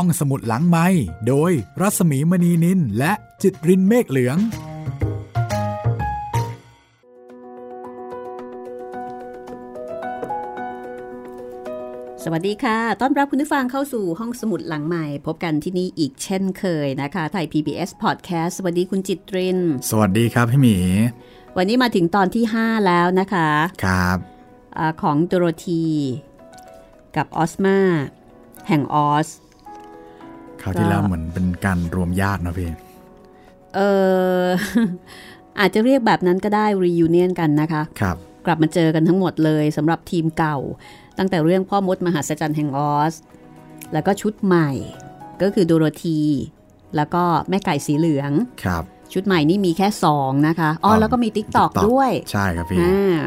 ห้องสมุดหลังไม้โดยรัสมีมณีนินและจิตรินเมฆเหลือง สวัสดีค่ะ ต้อนรับคุณผู้ฟังเข้าสู่ห้องสมุดหลังใหม่ พบกันที่นี่อีกเช่นเคยนะคะ ไทย PBS Podcast สวัสดีคุณจิตริน สวัสดีครับพี่หมี วันนี้มาถึงตอนที่ 5 แล้วนะคะ ครับอาของโดโรธี กับออสมาแห่งออส คราวที่ก็แล้วเหมือนเป็นการรวมญาตินะพี่ เอออาจจะเรียกแบบนั้นก็ได้ reunion กันนะคะครับกลับมาเจอกันทั้งหมดเลยสำหรับทีมเก่า ตั้งแต่เรื่องพ่อมดมหาศจรรย์แห่งออส แล้วก็ชุดใหม่ ก็คือโดโรธี แล้วก็แม่ไก่สีเหลืองครับ ชุดใหม่นี่มีแค่2นะคะอ๋ออ๋อแล้วก็มี t ิ k t o k TikTok ด้วย ใช่ครับพี่อ่า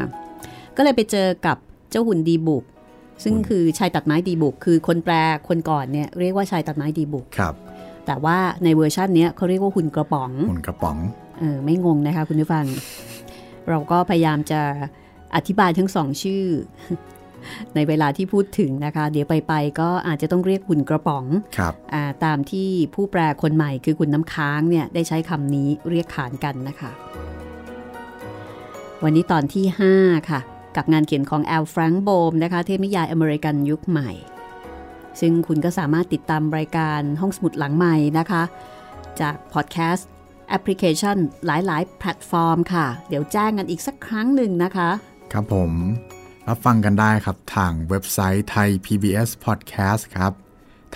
ก็เลยไปเจอกับเจ้าหุ่นดีบุก ซึ่งหุ่นคือชายตัดไม้ดีบุก คือคนแปลคนก่อนเนี่ยเรียกว่าชายตัดไม้ดีบุกครับ แต่ว่าในเวอร์ชันเนี้ยเขาเรียกว่าหุ่นกระป๋องหุ่นกระป๋องเออไม่งงนะคะคุณผู้ฟัง เราก็พยายามจะอธิบายทั้งสองชื่อ ในเวลาที่พูดถึงนะคะ เดี๋ยวไปไปๆก็อาจจะต้องเรียกหุ่นกระป๋องครับอาตามที่ผู้แปลคนใหม่คือคุณน้ำค้างเนี่ยได้ใช้คำนี้เรียกขานกันนะคะ วันนี้ตอนที่ 5 ค่ะ กับงานเขียนของแอลแฟรงโบมนะคะเทพนิยายอเมริกันยุคใหม่ ซึ่งคุณก็สามารถติดตามรายการห้องสมุดหลังใหม่นะคะ จากพอดแคสต์แอปพลิเคชันหลายๆ แพลตฟอร์มค่ะ เดี๋ยวแจ้งกันอีกสักครั้งหนึ่งนะคะ ครับผมรับฟังกันได้ครับ ทางเว็บไซต์ไทย PBS Podcast ครับ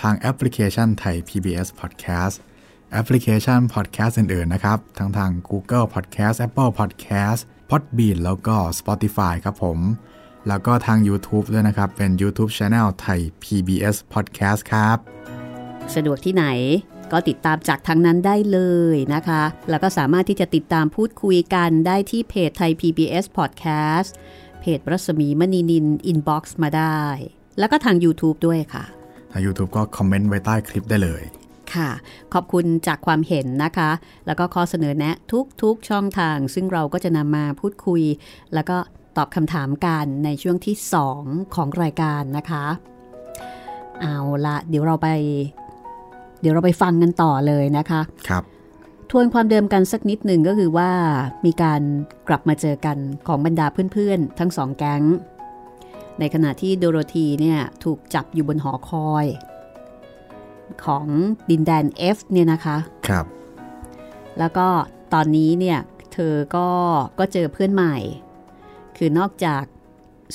ทางแอปพลิเคชันไทย PBS Podcast แอปพลิเคชัน Podcast อื่น ๆ นะครับ ทั้งทาง Google Podcast Apple Podcast Podbean แล้วก็ Spotify ครับผม แล้วก็ทาง YouTube ด้วยนะครับ เป็น YouTube Channel ไทย PBS Podcast ครับ สะดวกที่ไหนก็ติดตามจากทางนั้นได้เลยนะคะ แล้วก็สามารถที่จะติดตามพูดคุยกันได้ที่เพจไทย PBS Podcast เพจรัศมีมณีนิน inbox มาได้ แล้วก็ทาง YouTube ด้วยค่ะ ทาง YouTube ก็คอมเมนต์ไว้ใต้คลิปได้เลย ค่ะ ขอบคุณจากความเห็นนะคะ แล้วก็ข้อเสนอแนะทุกๆช่องทาง ซึ่งเราก็จะนำมาพูดคุย แล้วก็ตอบคำถามกันในช่วงที่ 2 ของรายการนะคะ เอาละเดี๋ยวเราไป เดี๋ยวเราไปฟังกันต่อเลยนะคะครับทวนความเดิมกันสักนิดหนึ่งก็คือว่ามีการกลับมาเจอกันของบรรดาเพื่อนๆ ทั้งสองแก๊ง ในขณะที่โดโรธีเนี่ยถูกจับอยู่บนหอคอย ของดินแดน F เนี่ยนะคะครับ แล้วก็ตอนนี้เนี่ยเธอก็ก็เจอเพื่อนใหม่ คือนอกจาก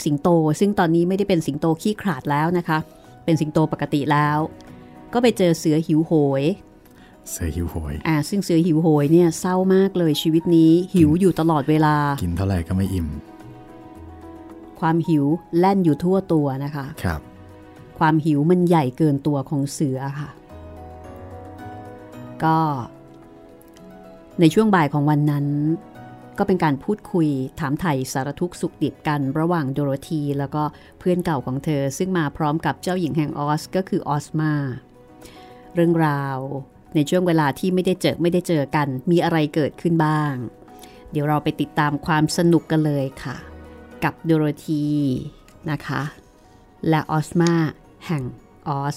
สิงโต ซึ่งตอนนี้ไม่ได้เป็นสิงโตขี้ขลาดแล้วนะคะ เป็นสิงโตปกติแล้ว ก็ไปเจอเสือหิวโหย เสือหิวโหย อ่า ซึ่งเสือหิวโหยเนี่ยเศร้ามากเลยชีวิตนี้หิวอยู่ตลอดเวลา กินเท่าไหร่ก็ไม่อิ่ม ความหิวแล่นอยู่ทั่วตัวนะคะ ครับ ความหิวมันใหญ่เกินตัวของเสือค่ะ ก็ในช่วงบ่ายของวันนั้น ก็เป็นการพูดคุยถามไถ่สารทุกสุขดิบกันระหว่างโดโรธี แล้วก็เพื่อนเก่าของเธอ ซึ่งมาพร้อมกับเจ้าหญิงแห่งออสก็คือออสมาเรื่องราวในช่วงเวลาที่ไม่ได้เจอไม่ได้เจอกัน มีอะไรเกิดขึ้นบ้าง เดี๋ยวเราไปติดตามความสนุกกันเลยค่ะ กับโดโรธีนะคะ และออสมา แห่งออส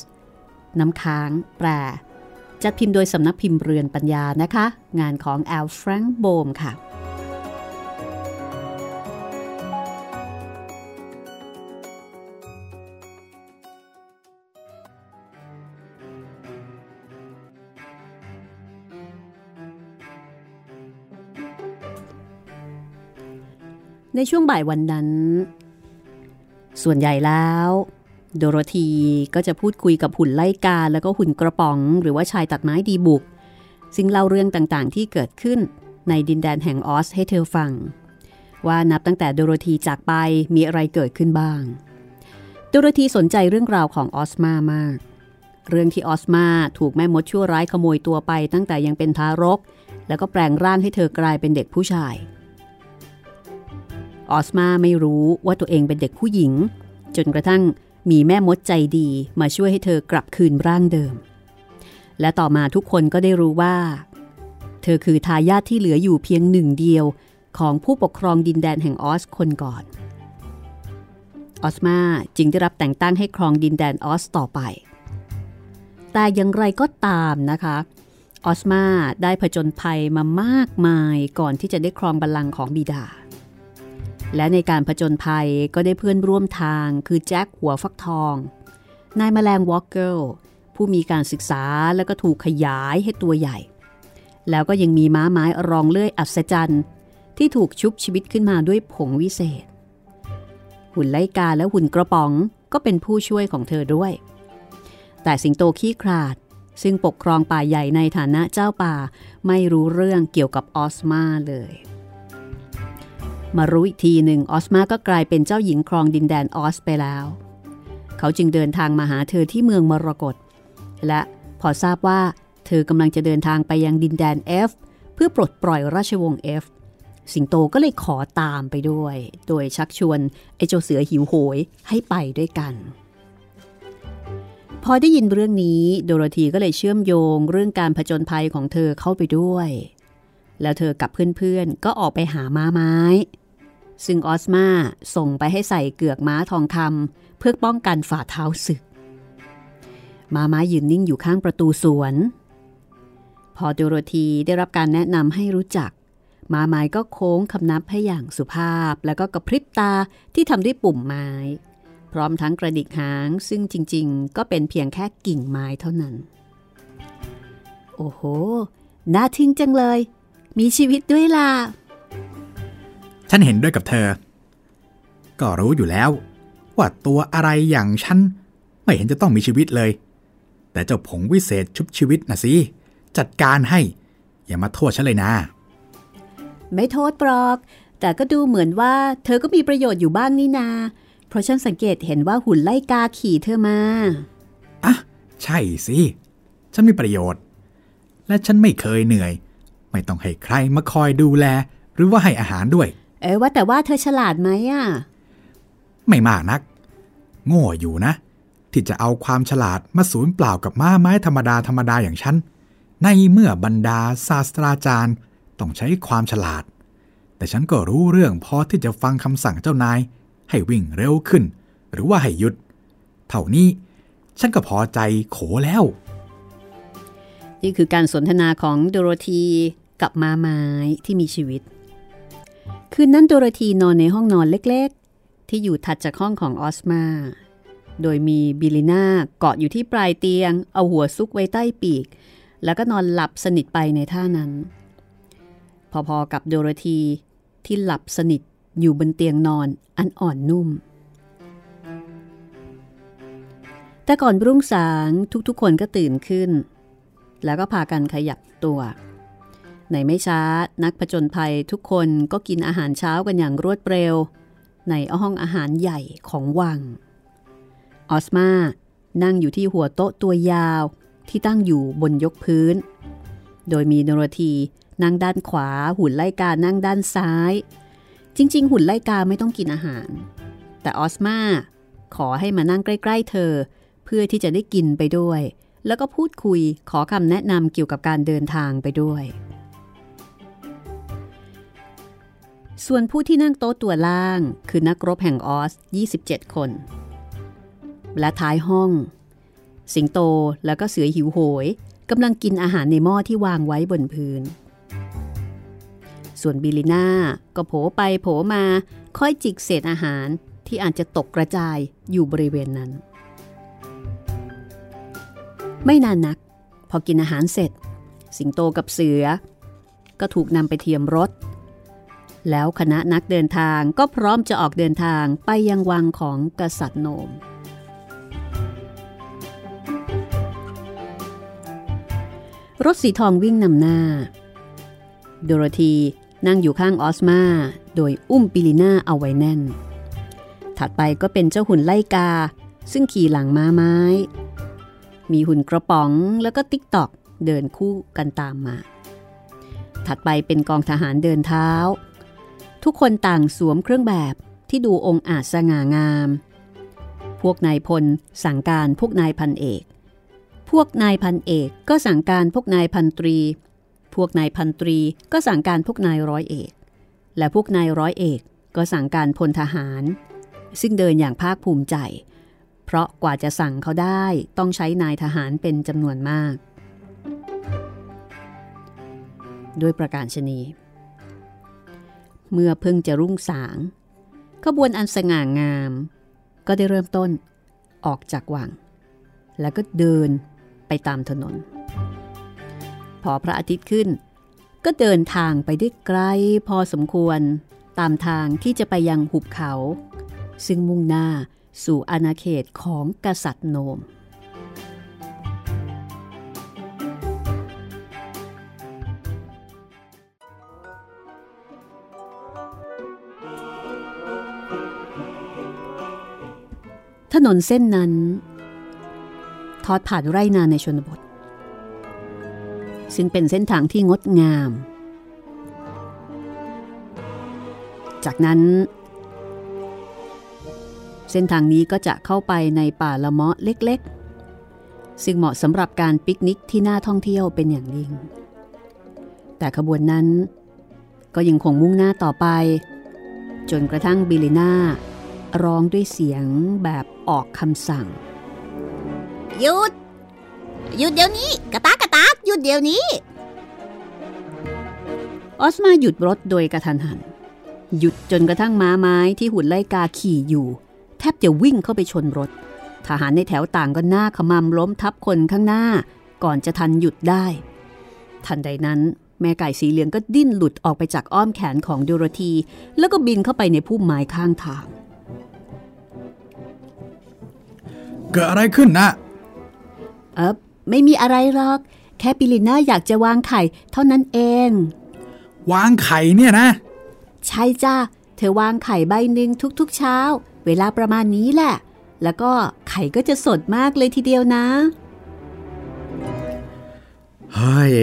น้ำค้างแปลจัดพิมพ์โดยสำนักพิมพ์เรือนปัญญานะคะ งานของแอลแฟรงค์โบมค่ะ ในช่วงบ่ายวันนั้น ส่วนใหญ่แล้ว โดโรธีก็จะพูดคุยกับหุ่นไล่กา แล้วก็หุ่นกระป๋อง หรือว่าชายตัดไม้ดีบุก ซึ่งเล่าเรื่องต่างๆ ที่เกิดขึ้นในดินแดนแห่งออสให้เธอฟัง ว่านับตั้งแต่โดโรธีจากไปมีอะไรเกิดขึ้นบ้าง โดโรธีสนใจเรื่องราวของออสมามาก เรื่องที่ออสมาถูกแม่มดชั่วร้ายขโมยตัวไปตั้งแต่ยังเป็นทารก แล้วก็แปลงร่างให้เธอกลายเป็นเด็กผู้ชาย ออสมาไม่รู้ว่าตัวเองเป็นเด็กผู้หญิง จนกระทั่ง มีแม่มดใจดีมาช่วยให้เธอกลับคืนร่างเดิม และต่อมาทุกคนก็ได้รู้ว่า เธอคือทายาทที่เหลืออยู่เพียงหนึ่งเดียวของผู้ปกครองดินแดนแห่งออสคนก่อนออสมาจึงได้รับแต่งตั้งให้ครองดินแดนออสต่อไป แต่อย่างไรก็ตามนะคะออสมาได้ผจญภัยมามากมายก่อนที่จะได้ครองบัลลังก์ของบิดา และในการผจญภัยก็ได้เพื่อนร่วมทางคือแจ็คหัวฟักทอง นายแมลงวอลเกอร์ผู้มีการศึกษาแล้วก็ถูกขยายให้ตัวใหญ่ แล้วก็ยังมีม้าไม้รองเลื่อยอัศจรรย์ ที่ถูกชุบชีวิตขึ้นมาด้วยผงวิเศษ หุ่นไลกาและหุ่นกระป๋องก็เป็นผู้ช่วยของเธอด้วย แต่สิงโตขี้คราดซึ่งปกครองป่าใหญ่ในฐานะเจ้าป่าไม่รู้เรื่องเกี่ยวกับออสมาเลย มารู้อีกทีหนึ่งออสมาก็กลายเป็นเจ้าหญิงครองดินแดนออสไปแล้ว เขาจึงเดินทางมาหาเธอที่เมืองมรกตและพอทราบว่า เธอกำลังจะเดินทางไปยังดินแดน F เพื่อปลดปล่อยราชวงศ์ F สิงโตก็เลยขอตามไปด้วย โดยชักชวนไอ้เจ้าเสือหิวโหยให้ไปด้วยกัน พอได้ยินเรื่องนี้โดโรธีก็เลยเชื่อมโยงเรื่องการผจญภัยของเธอเข้าไปด้วย แล้วเธอกับเพื่อนๆก็ออกไปหาม้าไม้ ซึ่งออสมาส่งไปให้ใส่เกือกม้าทองคำเพื่อป้องกันฝ่าเท้าศึก มาม้ยืนนิ่งอยู่ข้างประตูสวน พอโดโรธีได้รับการแนะนำให้รู้จัก มาไม้ก็โค้งคำนับให้อย่างสุภาพ แล้วก็กระพริบตาที่ทำด้วยปุ่มไม้ พร้อมทั้งกระดิกหางซึ่งจริง ๆ ก็เป็นเพียงแค่กิ่งไม้เท่านั้น โอ้โห น่าทึ่งจังเลย มีชีวิตด้วยล่ะ ฉันเห็นด้วยกับเธอ ก็รู้อยู่แล้ว ว่าตัวอะไรอย่างฉัน ไม่เห็นจะต้องมีชีวิตเลย แต่เจ้าผงวิเศษชุบชีวิตนะสิ จัดการให้ อย่ามาโทษฉันเลยนะ ไม่โทษปลอก แต่ก็ดูเหมือนว่าเธอก็มีประโยชน์อยู่บ้างนี่นา เพราะฉันสังเกตเห็นว่าหุ่นไล่กาขี่เธอมาอะใช่สิ ฉันมีประโยชน์ และฉันไม่เคยเหนื่อย ไม่ต้องให้ใครมาคอยดูแล หรือว่าให้อาหารด้วย เอ้ว่าแต่ว่าเธอฉลาดไหมอะ ไม่มากนัก โง่อยู่นะ ที่จะเอาความฉลาดมาสูญเปล่ากับม้าไม้ธรรมดาธรรมดาอย่างฉัน ในเมื่อบรรดาศาสตราจารย์ ต้องใช้ความฉลาด แต่ฉันก็รู้เรื่องพอที่จะฟังคำสั่งเจ้านาย ให้วิ่งเร็วขึ้น หรือว่าให้หยุด เท่านี้ฉันก็พอใจโขแล้ว นี่คือการสนทนาของโดโรธีกับมาไม้ที่มีชีวิต คืนนั้นโดโรธีนอนในห้องนอนเล็กๆ ที่อยู่ถัดจากห้องของออซมา โดยมีบิลิน่าเกาะอยู่ที่ปลายเตียง เอาหัวซุกไว้ใต้ปีก แล้วก็นอนหลับสนิทไปในท่านั้น พอๆกับโดโรธีที่หลับสนิทอยู่บนเตียงนอนอันอ่อนนุ่ม แต่ก่อนรุ่งสางทุกๆคนก็ตื่นขึ้น แล้วก็พากันขยับตัว ในไม่ช้านักผจญภัยทุกคนก็กินอาหารเช้ากันอย่างรวดเร็ว ในห้องอาหารใหญ่ของวัง ออสมานั่งอยู่ที่หัวโต๊ะตัวยาวที่ตั้งอยู่บนยกพื้น โดยมีนรธีนั่งด้านขวาหุ่นไล่กานั่งด้านซ้าย จริง ๆ หุ่นไล่กาไม่ต้องกินอาหาร แต่ออสมาขอให้มานั่งใกล้ ๆ เธอ เพื่อที่จะได้กินไปด้วย แล้วก็พูดคุยขอคำแนะนำเกี่ยวกับการเดินทางไปด้วย ส่วนผู้ที่นั่งโต๊ะตัวล่างคือนักรบแห่งออส 27 คน และท้ายห้อง สิงโตแล้วก็เสือหิวโหยกำลังกินอาหารในหม้อที่วางไว้บนพื้น ส่วนบิลิน่าก็โผไปโผมาคอยจิกเศษอาหารที่อาจจะตกกระจายอยู่บริเวณนั้น ไม่นานนัก พอกินอาหารเสร็จ สิงโตกับเสือ ก็ถูกนำไปเทียมรถ แล้วคณะนักเดินทางก็พร้อมจะออกเดินทางไปยังวังของกษัตริย์โนม รถสีทองวิ่งนำหน้า โดโรธีนั่งอยู่ข้างออสมา โดยอุ้มบิลิน่าเอาไว้แน่น ถัดไปก็เป็นเจ้าหุ่นไล่กา ซึ่งขี่หลังม้าไม้ มีหุ่นกระป๋องแล้วก็ติ๊กตอกเดินคู่กันตามมา ถัดไปเป็นกองทหารเดินเท้า ทุกคนต่างสวมเครื่องแบบที่ดูองอาจสง่างาม พวกนายพลสั่งการพวกนายพันเอก พวกนายพันเอกก็สั่งการพวกนายพันตรี พวกนายพันตรีก็สั่งการพวกนายร้อยเอก และพวกนายร้อยเอกก็สั่งการพลทหาร ซึ่งเดินอย่างภาคภูมิใจ เพราะกว่าจะสั่งเขาได้ต้องใช้นายทหารเป็นจำนวนมาก ด้วยประการชนี เมื่อเพิ่งจะรุ่งสางขบวนอันสง่างาม ก็ได้เริ่มต้นออกจากวัง แล้วก็เดินไปตามถนน พอพระอาทิตย์ขึ้น ก็เดินทางไปได้ไกลพอสมควรตามทางที่จะไปยังหุบเขา ซึ่งมุ่งหน้าสู่อาณาเขตของกษัตริย์โนม นนเส้นนั้น ทอดผ่านไร่นาในชนบท ซึ่งเป็นเส้นทางที่งดงาม จากนั้น เส้นทางนี้ก็จะเข้าไปในป่าละเมาะเล็กๆ ซึ่งเหมาะสำหรับการปิกนิกที่น่าท่องเที่ยวเป็นอย่างยิ่ง แต่ขบวนนั้นก็ยังคงมุ่งหน้าต่อไป จนกระทั่งบิลิน่าร้องด้วยเสียงแบบ ออกคำสั่ง หยุด หยุดเดี๋ยวนี้ กระตากกระตากหยุดเดี๋ยวนี้ ออสมาหยุดรถโดยกระทันหัน หยุดจนกระทั่งม้าไม้ที่หุ่นไล่กาขี่อยู่ แทบจะวิ่งเข้าไปชนรถ ทหารในแถวต่างก็หน้าขมำล้มทับคนข้างหน้า ก่อนจะทันหยุดได้ ทันใดนั้นแม่ไก่สีเหลืองก็ดิ้นหลุดออกไปจากอ้อมแขนของดูโรธี แล้วก็บินเข้าไปในพุ่มไม้ข้างทาง เกิดอะไรขึ้นนะเออไม่มีอะไรหรอก แค่ปิลิน่าอยากจะวางไข่เท่านั้นเอง วางไข่เนี่ยนะ ใช่จ้าเธอวางไข่ใบหนึ่งทุกๆเช้า เวลาประมาณนี้แหละ แล้วก็ไข่ก็จะสดมากเลยทีเดียวนะเฮ้ย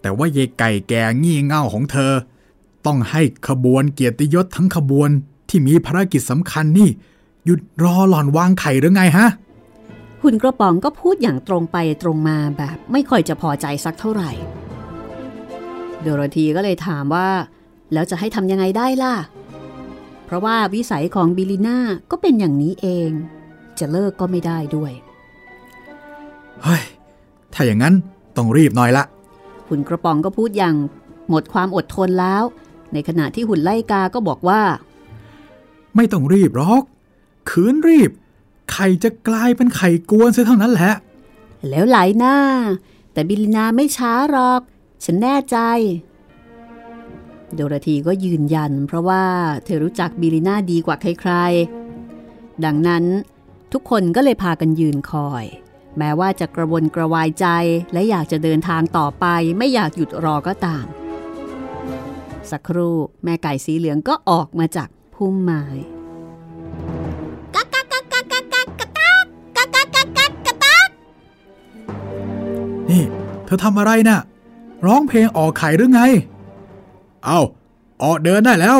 แต่ว่ายายไก่แกงี่เง่าของเธอ ต้องให้ขบวนเกียรติยศทั้งขบวนที่มีภารกิจสำคัญนี่ หยุดรอหล่อนวางไข่หรือไงฮะ หุ่นกระป๋องก็พูดอย่างตรงไปตรงมาแบบไม่ค่อยจะพอใจสักเท่าไหร่ โดโรธีก็เลยถามว่า แล้วจะให้ทำยังไงได้ล่ะ เพราะว่าวิสัยของบิลิน่าก็เป็นอย่างนี้เอง จะเลิกก็ไม่ได้ด้วย เฮ้ย ถ้าอย่างนั้นต้องรีบหน่อยละ หุ่นกระป๋องก็พูดอย่างหมดความอดทนแล้ว ในขณะที่หุ่นไล่กาก็บอกว่า ไม่ต้องรีบหรอกขืนรีบ ไข่จะกลายเป็นไข่กวนเสียเท่านั้นแหละ แล้วไหลหน้า แต่บิลินาไม่ช้าหรอก ฉันแน่ใจ โดโรธีก็ยืนยัน เพราะว่าเธอรู้จักบิลินาดีกว่าใครๆ ดังนั้นทุกคนก็เลยพากันยืนคอย แม้ว่าจะกระวนกระวายใจและอยากจะเดินทางต่อไปไม่อยากหยุดรอก็ตาม สักครู่แม่ไก่สีเหลืองก็ออกมาจากพุ่มไม้ นี่ เธอทำอะไรนะ่ะ ร้องเพลงออกไข่หรือไง เอาออกเดินได้แล้ว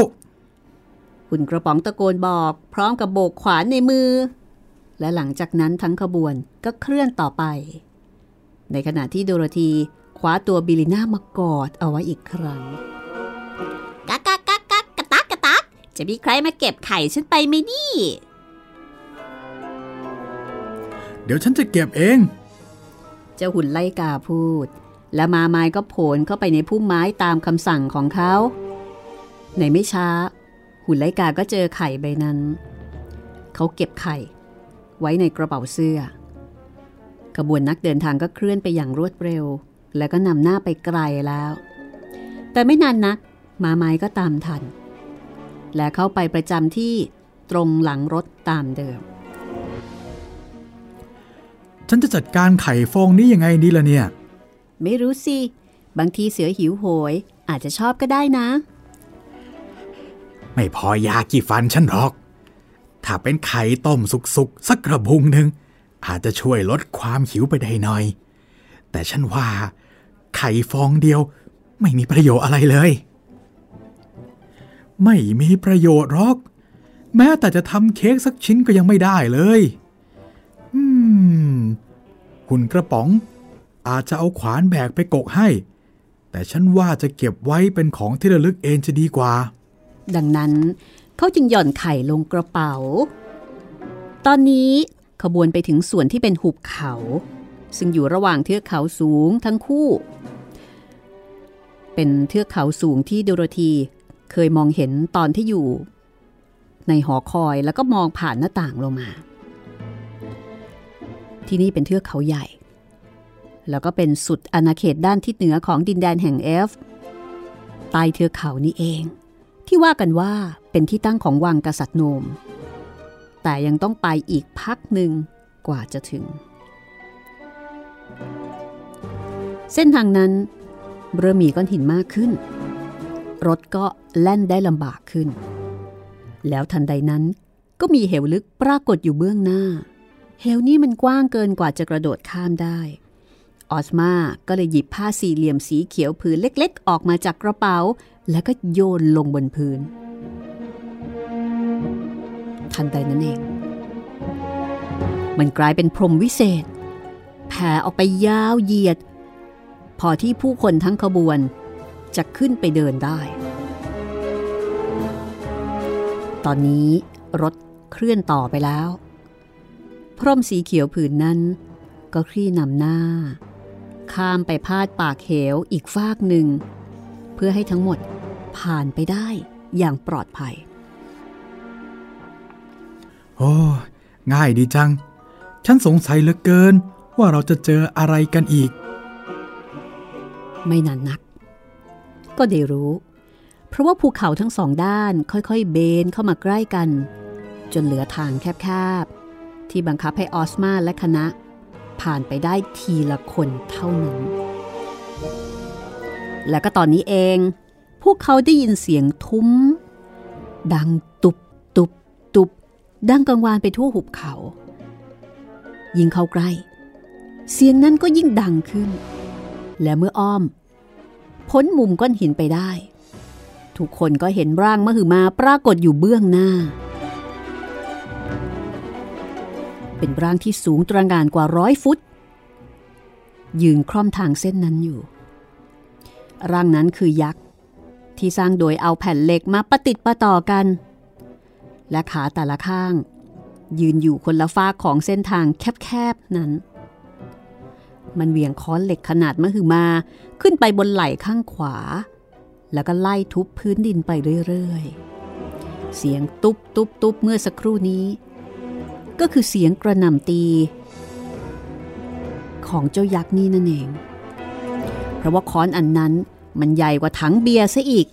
หุ่นกระป๋องตะโกนบอกพร้อมกับโบกขวานในมือ และหลังจากนั้นทั้งขบวนก็เคลื่อนต่อไป ในขณะที่โดโรธีคว้าตัวบิลิน่ามากอดเอาไว้อีกครั้งกักกักกักกักกระตากกระตากจะมีใครมาเก็บไข่ฉันไปไหมนี่ เดี๋ยวฉันจะเก็บเอง เจ้าหุ่นไล่กาพูด และมาไม้ก็โผล่เข้าไปในพุ่มไม้ตามคำสั่งของเขา ในไม่ช้า หุ่นไล่กาก็เจอไข่ใบนั้น เขาเก็บไข่ ไว้ในกระเป๋าเสื้อขบวนนักเดินทางก็เคลื่อนไปอย่างรวดเร็ว และก็นำหน้าไปไกลแล้ว แต่ไม่นานนัก มาไม้ก็ตามทัน และเข้าไปประจำที่ตรงหลังรถตามเดิม ฉันจะจัดการไข่ฟองนี้ยังไงดีล่ะเนี่ย ไม่รู้สิ บางทีเสือหิวโหย อาจจะชอบก็ได้นะ ไม่พอยากี่ฟันฉันหรอก ถ้าเป็นไข่ต้มสุกๆ สักกระบุงหนึ่งอาจจะช่วยลดความหิวไปได้หน่อย แต่ฉันว่า ไข่ฟองเดียว ไม่มีประโยชน์อะไรเลย ไม่มีประโยชน์หรอก แม้แต่จะทำเค้กสักชิ้นก็ยังไม่ได้เลย อืมหุ่นกระป๋อง อาจจะเอาขวานแบกไปกกให้ แต่ฉันว่าจะเก็บไว้เป็นของที่ระลึกเองจะดีกว่า ดังนั้นเขาจึงหย่อนไข่ลงกระเป๋า ตอนนี้ขบวนไปถึงส่วนที่เป็นหุบเขา ซึ่งอยู่ระหว่างเทือกเขาสูงทั้งคู่ เป็นเทือกเขาสูงที่โดโรธีเคยมองเห็นตอนที่อยู่ ในหอคอยแล้วก็มองผ่านหน้าต่างลงมา ที่นี่เป็นเทือกเขาใหญ่ แล้วก็เป็นสุดอาณาเขตด้านทิศเหนือของดินแดนแห่งเอฟใต้เทือกเขานี่เอง ที่ว่ากันว่าเป็นที่ตั้งของวังกษัตริย์โนม แต่ยังต้องไปอีกพักหนึ่งกว่าจะถึง เส้นทางนั้นเริ่มมีก้อนหินมากขึ้น รถก็แล่นได้ลำบากขึ้น แล้วทันใดนั้นก็มีเหวลึกปรากฏอยู่เบื้องหน้า เหวนี้มันกว้างเกินกว่าจะกระโดดข้ามได้ ออสมาก็เลยหยิบผ้าสี่เหลี่ยมสีเขียวผืนเล็กๆ ออกมาจากกระเป๋า แล้วก็โยนลงบนพื้น ทันใดนั้นเอง มันกลายเป็นพรมวิเศษ แผ่ออกไปยาวเหยียด พอที่ผู้คนทั้งขบวนจะขึ้นไปเดินได้ ตอนนี้รถเคลื่อนต่อไปแล้ว พรมสีเขียวผืนนั้น ก็คลี่นำหน้า ข้ามไปพาดปากเหวอีกฟากหนึ่ง เพื่อให้ทั้งหมดผ่านไปได้อย่างปลอดภัย โอ้ง่ายดีจัง ฉันสงสัยเหลือเกินว่าเราจะเจออะไรกันอีก ไม่นานนัก ก็ได้รู้ เพราะว่าภูเขาทั้งสองด้านค่อยๆ เบนเข้ามาใกล้กัน จนเหลือทางแคบๆ ที่บังคับให้ออสมาและคณะ ผ่านไปได้ทีละคนเท่านั้น และก็ตอนนี้เอง พวกเขาได้ยินเสียงทุ้ม ดังตุบตุบตุบดังกังวานไปทั่วหุบเขา ยิ่งเข้าใกล้ เสียงนั้นก็ยิ่งดังขึ้น และเมื่ออ้อม พ้นมุมก้อนหินไปได้ ทุกคนก็เห็นร่างมหึมาปรากฏอยู่เบื้องหน้า เป็นร่างที่สูงตระหงานกว่าร้อยฟุต ยืนคล่อมทางเส้นนั้นอยู่ ร่างนั้นคือยักษ์ ที่สร้างโดยเอาแผ่นเหล็กมาประติดประต่อกัน และขาแต่ละข้าง ยืนอยู่คนละฟากของเส้นทางแคบๆนั้น มันเหวี่ยงค้อนเหล็กขนาดมหึมาขึ้นไปบนไหล่ข้างขวา แล้วก็ไล่ทุบพื้นดินไปเรื่อยๆ เสียงตุบตุบตุบเมื่อสักครู่นี้ ก็คือเสียงกระหน่ำตี ของเจ้ายักษ์นี่นั่นเอง เพราะว่าค้อนอันนั้นมันใหญ่กว่าถังเบียร์ซะอีก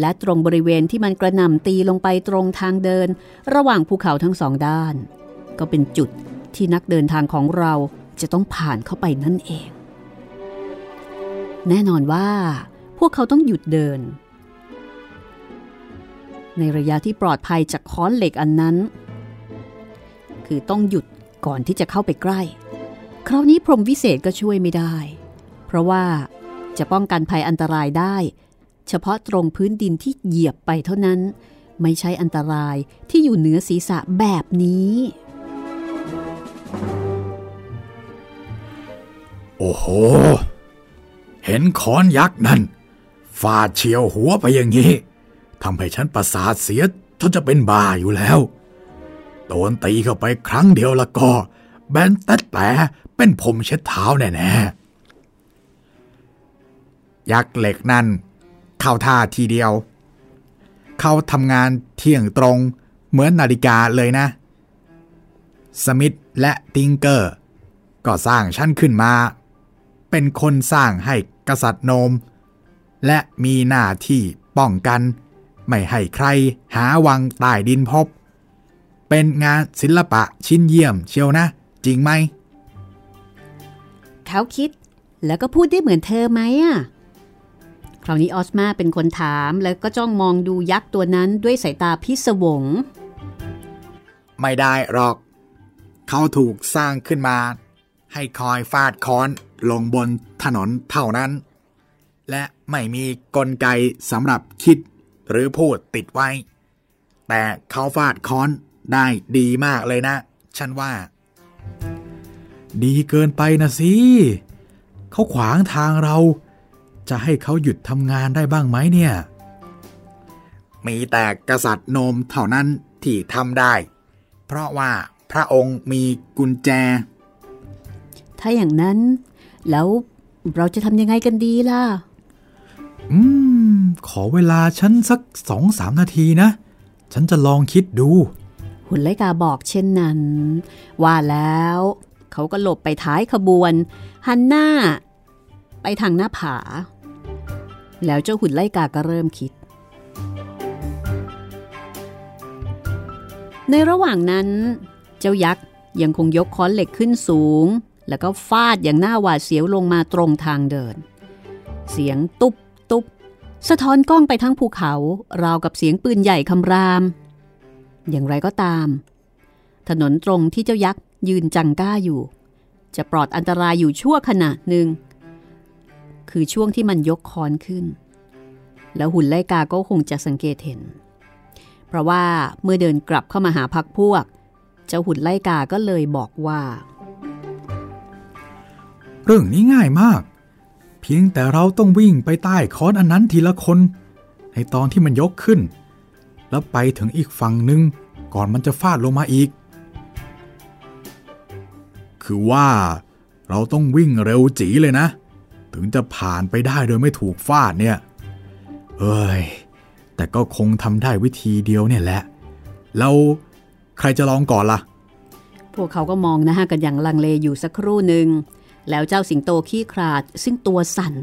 และตรงบริเวณที่มันกระหน่ำตีลงไปตรงทางเดิน ระหว่างภูเขาทั้งสองด้าน ก็เป็นจุดที่นักเดินทางของเราจะต้องผ่านเข้าไปนั่นเอง แน่นอนว่า พวกเขาต้องหยุดเดิน ในระยะที่ปลอดภัยจากค้อนเหล็กอันนั้น คือต้องหยุดก่อนที่จะเข้าไปใกล้ คราวนี้พรมวิเศษก็ช่วยไม่ได้ เพราะว่าจะป้องกันภัยอันตรายได้ เฉพาะตรงพื้นดินที่เหยียบไปเท่านั้น ไม่ใช่อันตรายที่อยู่เหนือศีรษะแบบนี้ โอ้โห เห็นค้อนยักษ์นั่นฟาดเฉียวหัวไปอย่างนี้ทำให้ฉันประสาทเสียจนจะเป็นบ้าอยู่แล้ว โดนตีเข้าไปครั้งเดียวแล้วก็ แบนแต่แต่เป็นผมเช็ดเท้าแน่ๆ ยักษ์เหล็กนั่น เข้าท่าทีเดียว เข้าทำงานเที่ยงตรงเหมือนนาฬิกาเลยนะ สมิธและติงเกอร์ ก็สร้างฉันขึ้นมา เป็นคนสร้างให้กษัตริย์โนม และมีหน้าที่ป้องกัน ไม่ให้ใครหาวังใต้ดินพบ เป็นงานศิลปะชิ้นเยี่ยมเชียวนะ จริงไหม เขาคิดแล้วก็พูดได้เหมือนเธอไหมอะ คราวนี้ออสมาเป็นคนถามแล้วก็จ้องมองดูยักษ์ตัวนั้นด้วยสายตาพิศวง ไม่ได้หรอก เขาถูกสร้างขึ้นมา ให้คอยฟาดค้อนลงบนถนนเท่านั้น และไม่มีกลไกสำหรับคิดหรือพูดติดไว้ แต่เขาฟาดค้อน ได้ดีมากเลยนะ ฉันว่า ดีเกินไปนะสิเขาขวางทางเรา จะให้เขาหยุดทำงานได้บ้างไหมเนี่ย มีแต่กษัตริย์โนมเท่านั้นที่ทำได้ เพราะว่าพระองค์มีกุญแจ ถ้าอย่างนั้น แล้วเราจะทำยังไงกันดีล่ะ อืม ขอเวลาฉันสักสองสามนาทีนะ ฉันจะลองคิดดู หุ่นไลกาบอกเช่นนั้น ว่าแล้ว เขาก็หลบไปท้ายขบวน หันหน้า ไปทางหน้าผา แล้วเจ้าหุ่นไลกาก็เริ่มคิด ในระหว่างนั้น เจ้ายักษ์ยังคงยกค้อนเหล็กขึ้นสูง แล้วก็ฟาดอย่างหน้าหวาดเสียวลงมาตรงทางเดิน เสียงตุบตุบสะท้อนกล้องไปทั้งภูเขา ราวกับเสียงปืนใหญ่คำราม อย่างไรก็ตาม ถนนตรงที่เจ้ายักษ์ยืนจังก้าอยู่ จะปลอดอันตรายอยู่ชั่วขณะหนึ่ง คือช่วงที่มันยกคอนขึ้น แล้วหุ่นไลกาก็คงจะสังเกตเห็น เพราะว่าเมื่อเดินกลับเข้ามาหาพักพวก เจ้าหุ่นไลกาก็เลยบอกว่า เรื่องนี้ง่ายมาก เพียงแต่เราต้องวิ่งไปใต้คอนอันนั้นทีละคน ในตอนที่มันยกขึ้น แล้วไปถึงอีกฝั่งหนึ่งก่อนมันจะฟาดลงมาอีก คือว่าเราต้องวิ่งเร็วจีเลยนะ ถึงจะผ่านไปได้โดยไม่ถูกฟาดเนี่ย เอ้ย แต่ก็คงทำได้วิธีเดียวเนี่ยแหละ แล้วใครจะลองก่อนล่ะ พวกเขาก็มองหน้ากันอย่างลังเลอยู่สักครู่หนึ่ง แล้วเจ้าสิงโตขี้ขลาดซึ่งตัวสั่น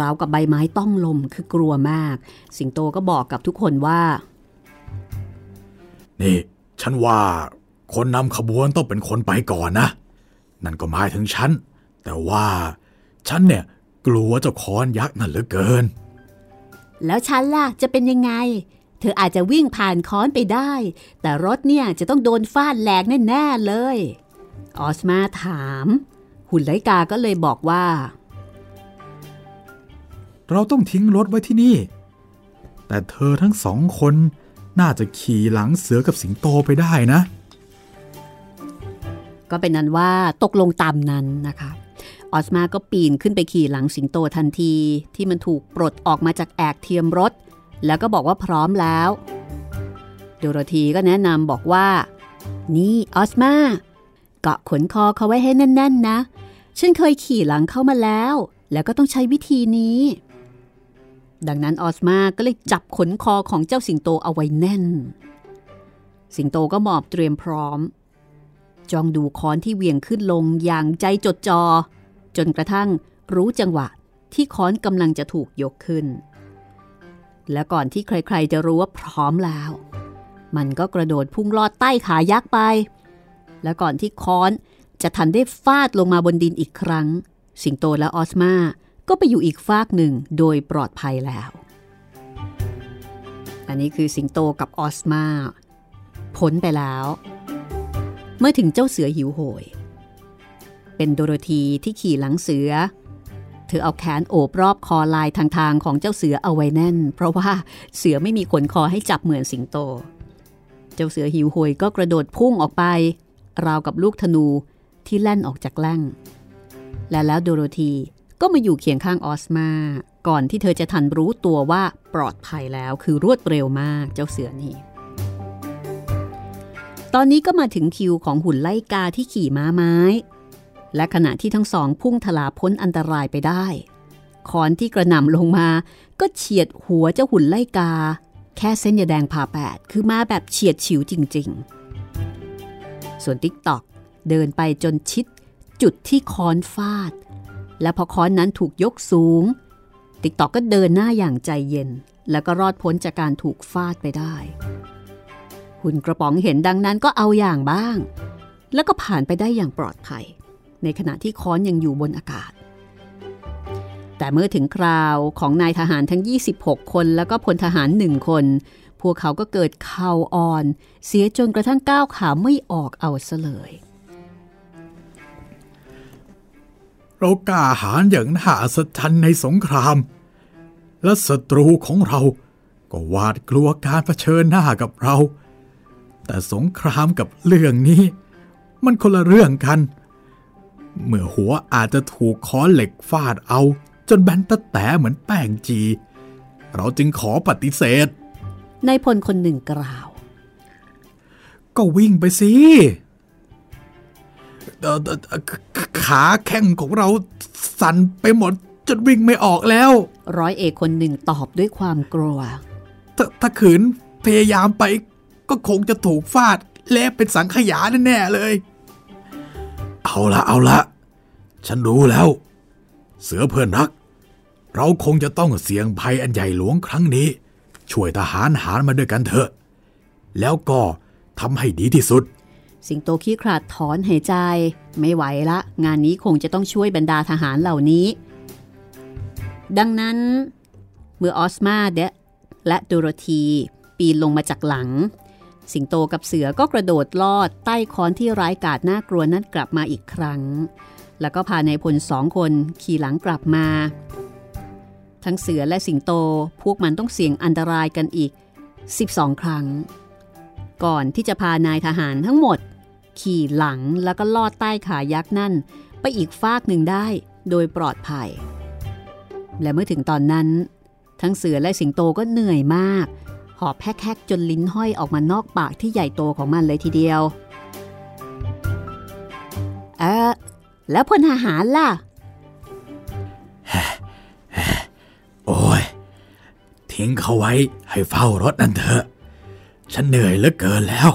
ราวกับใบไม้ต้องลมคือกลัวมาก สิงโตก็บอกกับทุกคนว่า นี่ ฉันว่าคนนำขบวนต้องเป็นคนไปก่อนนะ นั่นก็หมายถึงฉัน แต่ว่าฉันเนี่ยกลัวเจ้าคอนยักษ์นั่นเหลือเกิน แล้วฉันล่ะจะเป็นยังไง เธออาจจะวิ่งผ่านค้อนไปได้ แต่รถเนี่ยจะต้องโดนฟาดแหลกแน่ๆเลย ออสมาถาม หุ่นไลกาก็เลยบอกว่า เราต้องทิ้งรถไว้ที่นี่ แต่เธอทั้งสองคน น่าจะขี่หลังเสือกับสิงโตไปได้นะ ก็เป็นนั้นว่าตกลงตามนั้นนะคะออสมาก็ปีนขึ้นไปขี่หลังสิงโตทันทีที่มันถูกปลดออกมาจากแอกเทียมรถ แล้วก็บอกว่าพร้อมแล้วโดโรธีก็แนะนำบอกว่า นี่ออสมาเกาะขนคอเขาไว้ให้แน่น ๆ นะ ฉันเคยขี่หลังเข้ามาแล้ว แล้วก็ต้องใช้วิธีนี้ ดังนั้นออสมาก็เลยจับขนคอของเจ้าสิงโตเอาไว้แน่น สิงโตก็หมอบเตรียมพร้อม จ้องดูค้อนที่เหวี่ยงขึ้นลงอย่างใจจดจอ จนกระทั่งรู้จังหวะที่ค้อนกำลังจะถูกยกขึ้น และก่อนที่ใครๆจะรู้ว่าพร้อมแล้ว มันก็กระโดดพุ่งลอดใต้ขายักษ์ไป และก่อนที่ค้อนจะทันได้ฟาดลงมาบนดินอีกครั้ง สิงโตและออสมา ก็ไปอยู่อีกฟากหนึ่งโดยปลอดภัยแล้ว อันนี้คือสิงโตกับออสมาพ้นไปแล้ว เมื่อถึงเจ้าเสือหิวโหย เป็นโดโรธีที่ขี่หลังเสือ เธอเอาแขนโอบรอบคอลายทางๆของเจ้าเสือเอาไว้แน่น เพราะว่าเสือไม่มีขนคอให้จับเหมือนสิงโต เจ้าเสือหิวโหยก็กระโดดพุ่งออกไป ราวกับลูกธนูที่แล่นออกจากแล่งและแล้วโดโรธี ก็มาอยู่เคียงข้างออสมา ก่อนที่เธอจะทันรู้ตัวว่าปลอดภัยแล้วคือรวดเร็วมากเจ้าเสือนี่ ตอนนี้ก็มาถึงคิวของหุ่นไล่กาที่ขี่ม้าไม้ และขณะที่ทั้งสองพุ่งทลาพ้นอันตรายไปได้ค้อนที่กระหน่ำลงมา ก็เฉียดหัวเจ้าหุ่นไล่กา แค่เส้นยาแดงผ่าแปดคือมาแบบเฉียดฉิวจริง ๆ ส่วนติ๊กตอกเดินไปจนชิดจุดที่ค้อนฟาด และพอค้อนนั้นถูกยกสูง ติ๊กตอกก็เดินหน้าอย่างใจเย็น แล้วก็รอดพ้นจากการถูกฟาดไปได้ หุ่นกระป๋องเห็นดังนั้นก็เอาอย่างบ้าง แล้วก็ผ่านไปได้อย่างปลอดภัย ในขณะที่ค้อนยังอยู่บนอากาศ แต่เมื่อถึงคราวของนายทหารทั้ง 26 คนแล้วก็พลทหารหนึ่งคน พวกเขาก็เกิดเข่าอ่อน เสียจนกระทั่งก้าวขาไม่ออกเอาซะเลย เรากล้าหาญอย่างน่าอัศจรรย์ในสงคราม และศัตรูของเราก็หวาดกลัวการเผชิญหน้ากับเรา แต่สงครามกับเรื่องนี้ มันคนละเรื่องกัน เมื่อหัวอาจจะถูกค้อนเหล็กฟาดเอา จนแบนตะแต่เหมือนแป้งจี เราจึงขอปฏิเสธนายพลคนหนึ่งกล่าว ก็วิ่งไปสิ ขาแข้งของเราสั่นไปหมดจนวิ่งไม่ออกแล้ว ร้อยเอกคนหนึ่งตอบด้วยความกลัว ถ้าถ้าขืนพยายามไปก็คงจะถูกฟาดเละเป็นสังขยาแน่ๆเลย เอาละเอาละ ฉันรู้แล้ว เสือเพื่อนรัก เราคงจะต้องเสี่ยงภัยอันใหญ่หลวงครั้งนี้ ช่วยทหารหารมาด้วยกันเถอะ แล้วก็ทำให้ดีที่สุด สิงโตขี้ขลาดถอนหายใจ ไม่ไหวละ งานนี้คงจะต้องช่วยบรรดาทหารเหล่านี้ ดังนั้น เมื่อออสมาเดะและโดโรธีปีนลงมาจากหลัง สิงโตกับเสือก็กระโดดลอดใต้ค้อนที่ร้ายกาจน่ากลัวนั้นกลับมาอีกครั้ง แล้วก็พานายพลสองคนขี่หลังกลับมา ทั้งเสือและสิงโตพวกมันต้องเสี่ยงอันตรายกันอีก 12 ครั้ง ก่อนที่จะพานายทหารทั้งหมด ขี่หลังแล้วก็ลอดใต้ขายักษ์นั่น ไปอีกฟากหนึ่งได้โดยปลอดภัย และเมื่อถึงตอนนั้น ทั้งเสือและสิงโตก็เหนื่อยมาก หอบแฮกๆจนลิ้นห้อยออกมานอกปากที่ใหญ่โตของมันเลยทีเดียว เออแล้วพลทหารล่ะ โอ้ย ทิ้งเขาไว้ให้เฝ้ารถนั่นเถอะ ฉันเหนื่อยเหลือเกินแล้ว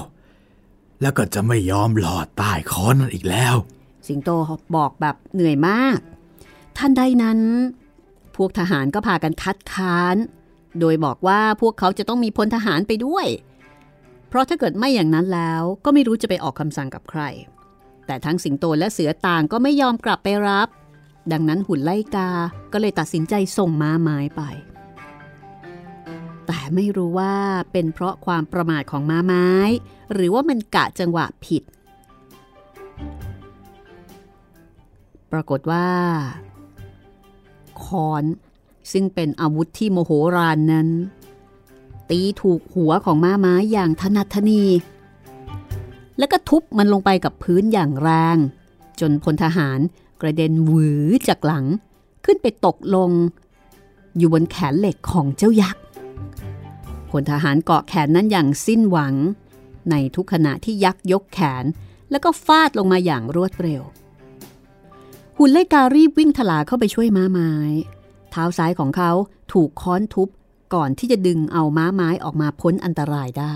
แล้วก็จะไม่ยอมหลอดใต้ค้อนนั่นอีกแล้ว สิงโตบอกแบบเหนื่อยมาก ท่านใดนั้น พวกทหารก็พากันคัดค้าน โดยบอกว่าพวกเขาจะต้องมีพลทหารไปด้วย เพราะถ้าเกิดไม่อย่างนั้นแล้วก็ไม่รู้จะไปออกคำสั่งกับใคร แต่ทั้งสิงโตและเสือต่างก็ไม่ยอมกลับไปรับ ดังนั้นหุ่นไล่กาก็เลยตัดสินใจส่งม้าไม้ไป แต่ไม่รู้ว่าเป็นเพราะความประมาทของม้าไม้ หรือว่ามันกะจังหวะผิด ปรากฏว่าค้อนซึ่งเป็นอาวุธที่โมโหรานนั้น ตีถูกหัวของม้าไม้อย่างถนัดทนี แล้วก็ทุบมันลงไปกับพื้นอย่างแรง จนพลทหารกระเด็นหวือจากหลัง ขึ้นไปตกลง อยู่บนแขนเหล็กของเจ้ายักษ์ ลทหารเกาะแขนนั้นอย่างสิ้นหวัง ในทุกขณะที่ยักยกแขนแล้วก็ฟาดลงมาอย่างรวดเร็ว หุ่นไล่การีบวิ่งถลาเข้าไปช่วยม้าไม้ เท้าซ้ายของเขาถูกค้อนทุบก่อนที่จะดึงเอาม้าไม้ออกมาพ้นอันตรายได้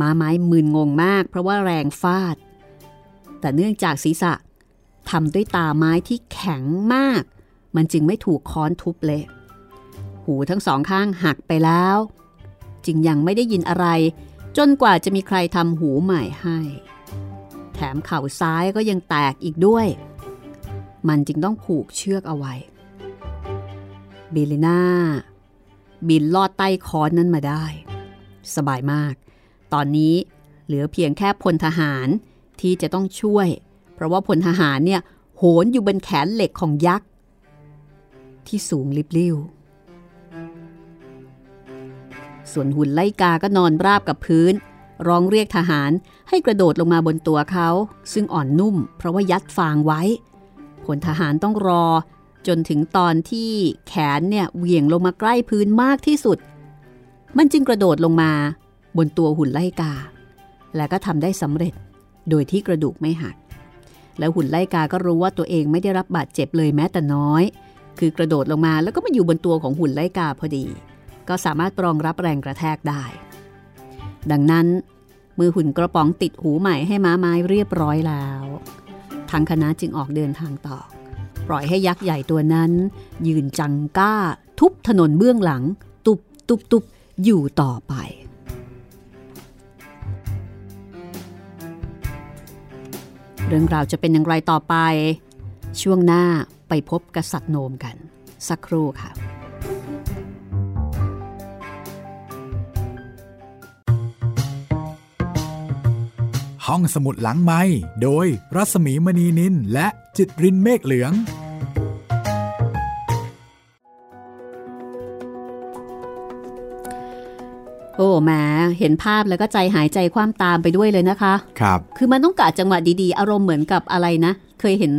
ม้าไม้มึนงงมากเพราะว่าแรงฟาด แต่เนื่องจากศีรษะทำด้วยตาไม้ที่แข็งมาก มันจึงไม่ถูกค้อนทุบเละ หูทั้งสองข้างหักไปแล้ว จึงยังไม่ได้ยินอะไร จนกว่าจะมีใครทำหูใหม่ให้ แถมเข่าซ้ายก็ยังแตกอีกด้วย มันจึงต้องผูกเชือกเอาไว้เบลิน่าบินลอดใต้คอนนั้นมาได้ สบายมาก ตอนนี้เหลือเพียงแค่พลทหารที่จะต้องช่วย เพราะว่าพลทหารเนี่ยโหนอยู่บนแขนเหล็กของยักษ์ ที่สูงลิบลิ่ว ส่วนหุ่นไล่กาก็นอนราบกับพื้น ร้องเรียกทหารให้กระโดดลงมาบนตัวเขา ซึ่งอ่อนนุ่ม เพราะว่ายัดฟางไว้พลทหารต้องรอ จนถึงตอนที่แขนเนี่ยเหวี่ยงลงมาใกล้พื้นมากที่สุด มันจึงกระโดดลงมา บนตัวหุ่นไล่กา และก็ทำได้สำเร็จ โดยที่กระดูกไม่หัก แล้วหุ่นไล่กาก็รู้ว่าตัวเองไม่ได้รับบาดเจ็บเลยแม้แต่น้อย คือกระโดดลงมาแล้วก็มาอยู่บนตัวของหุ่นไล่กาพอดี ก็สามารถรองรับแรงกระแทกได้ ดังนั้นมือหุ่นกระป๋องติดหูใหม่ให้ม้าไม้เรียบร้อยแล้วทางคณะจึงออกเดินทางต่อ ปล่อยให้ยักษ์ใหญ่ตัวนั้น ยืนจังก้า ทุบถนนเบื้องหลัง ตุบตุบตุบอยู่ต่อไปเรื่องราวจะเป็นอย่างไรต่อไป ช่วงหน้าไปพบกษัตริย์โนมกัน สักครู่ค่ะ ห้องสมุดหลังไม้โดยรัศมีมณีนินและจิตรินเมฆเหลือง โอ้แหมเห็นภาพแล้วก็ใจหายใจความตามไปด้วยเลยนะคะ ครับ คือมันต้องกะจังหวะดีๆ อารมณ์เหมือนกับอะไรนะ เคยเห็น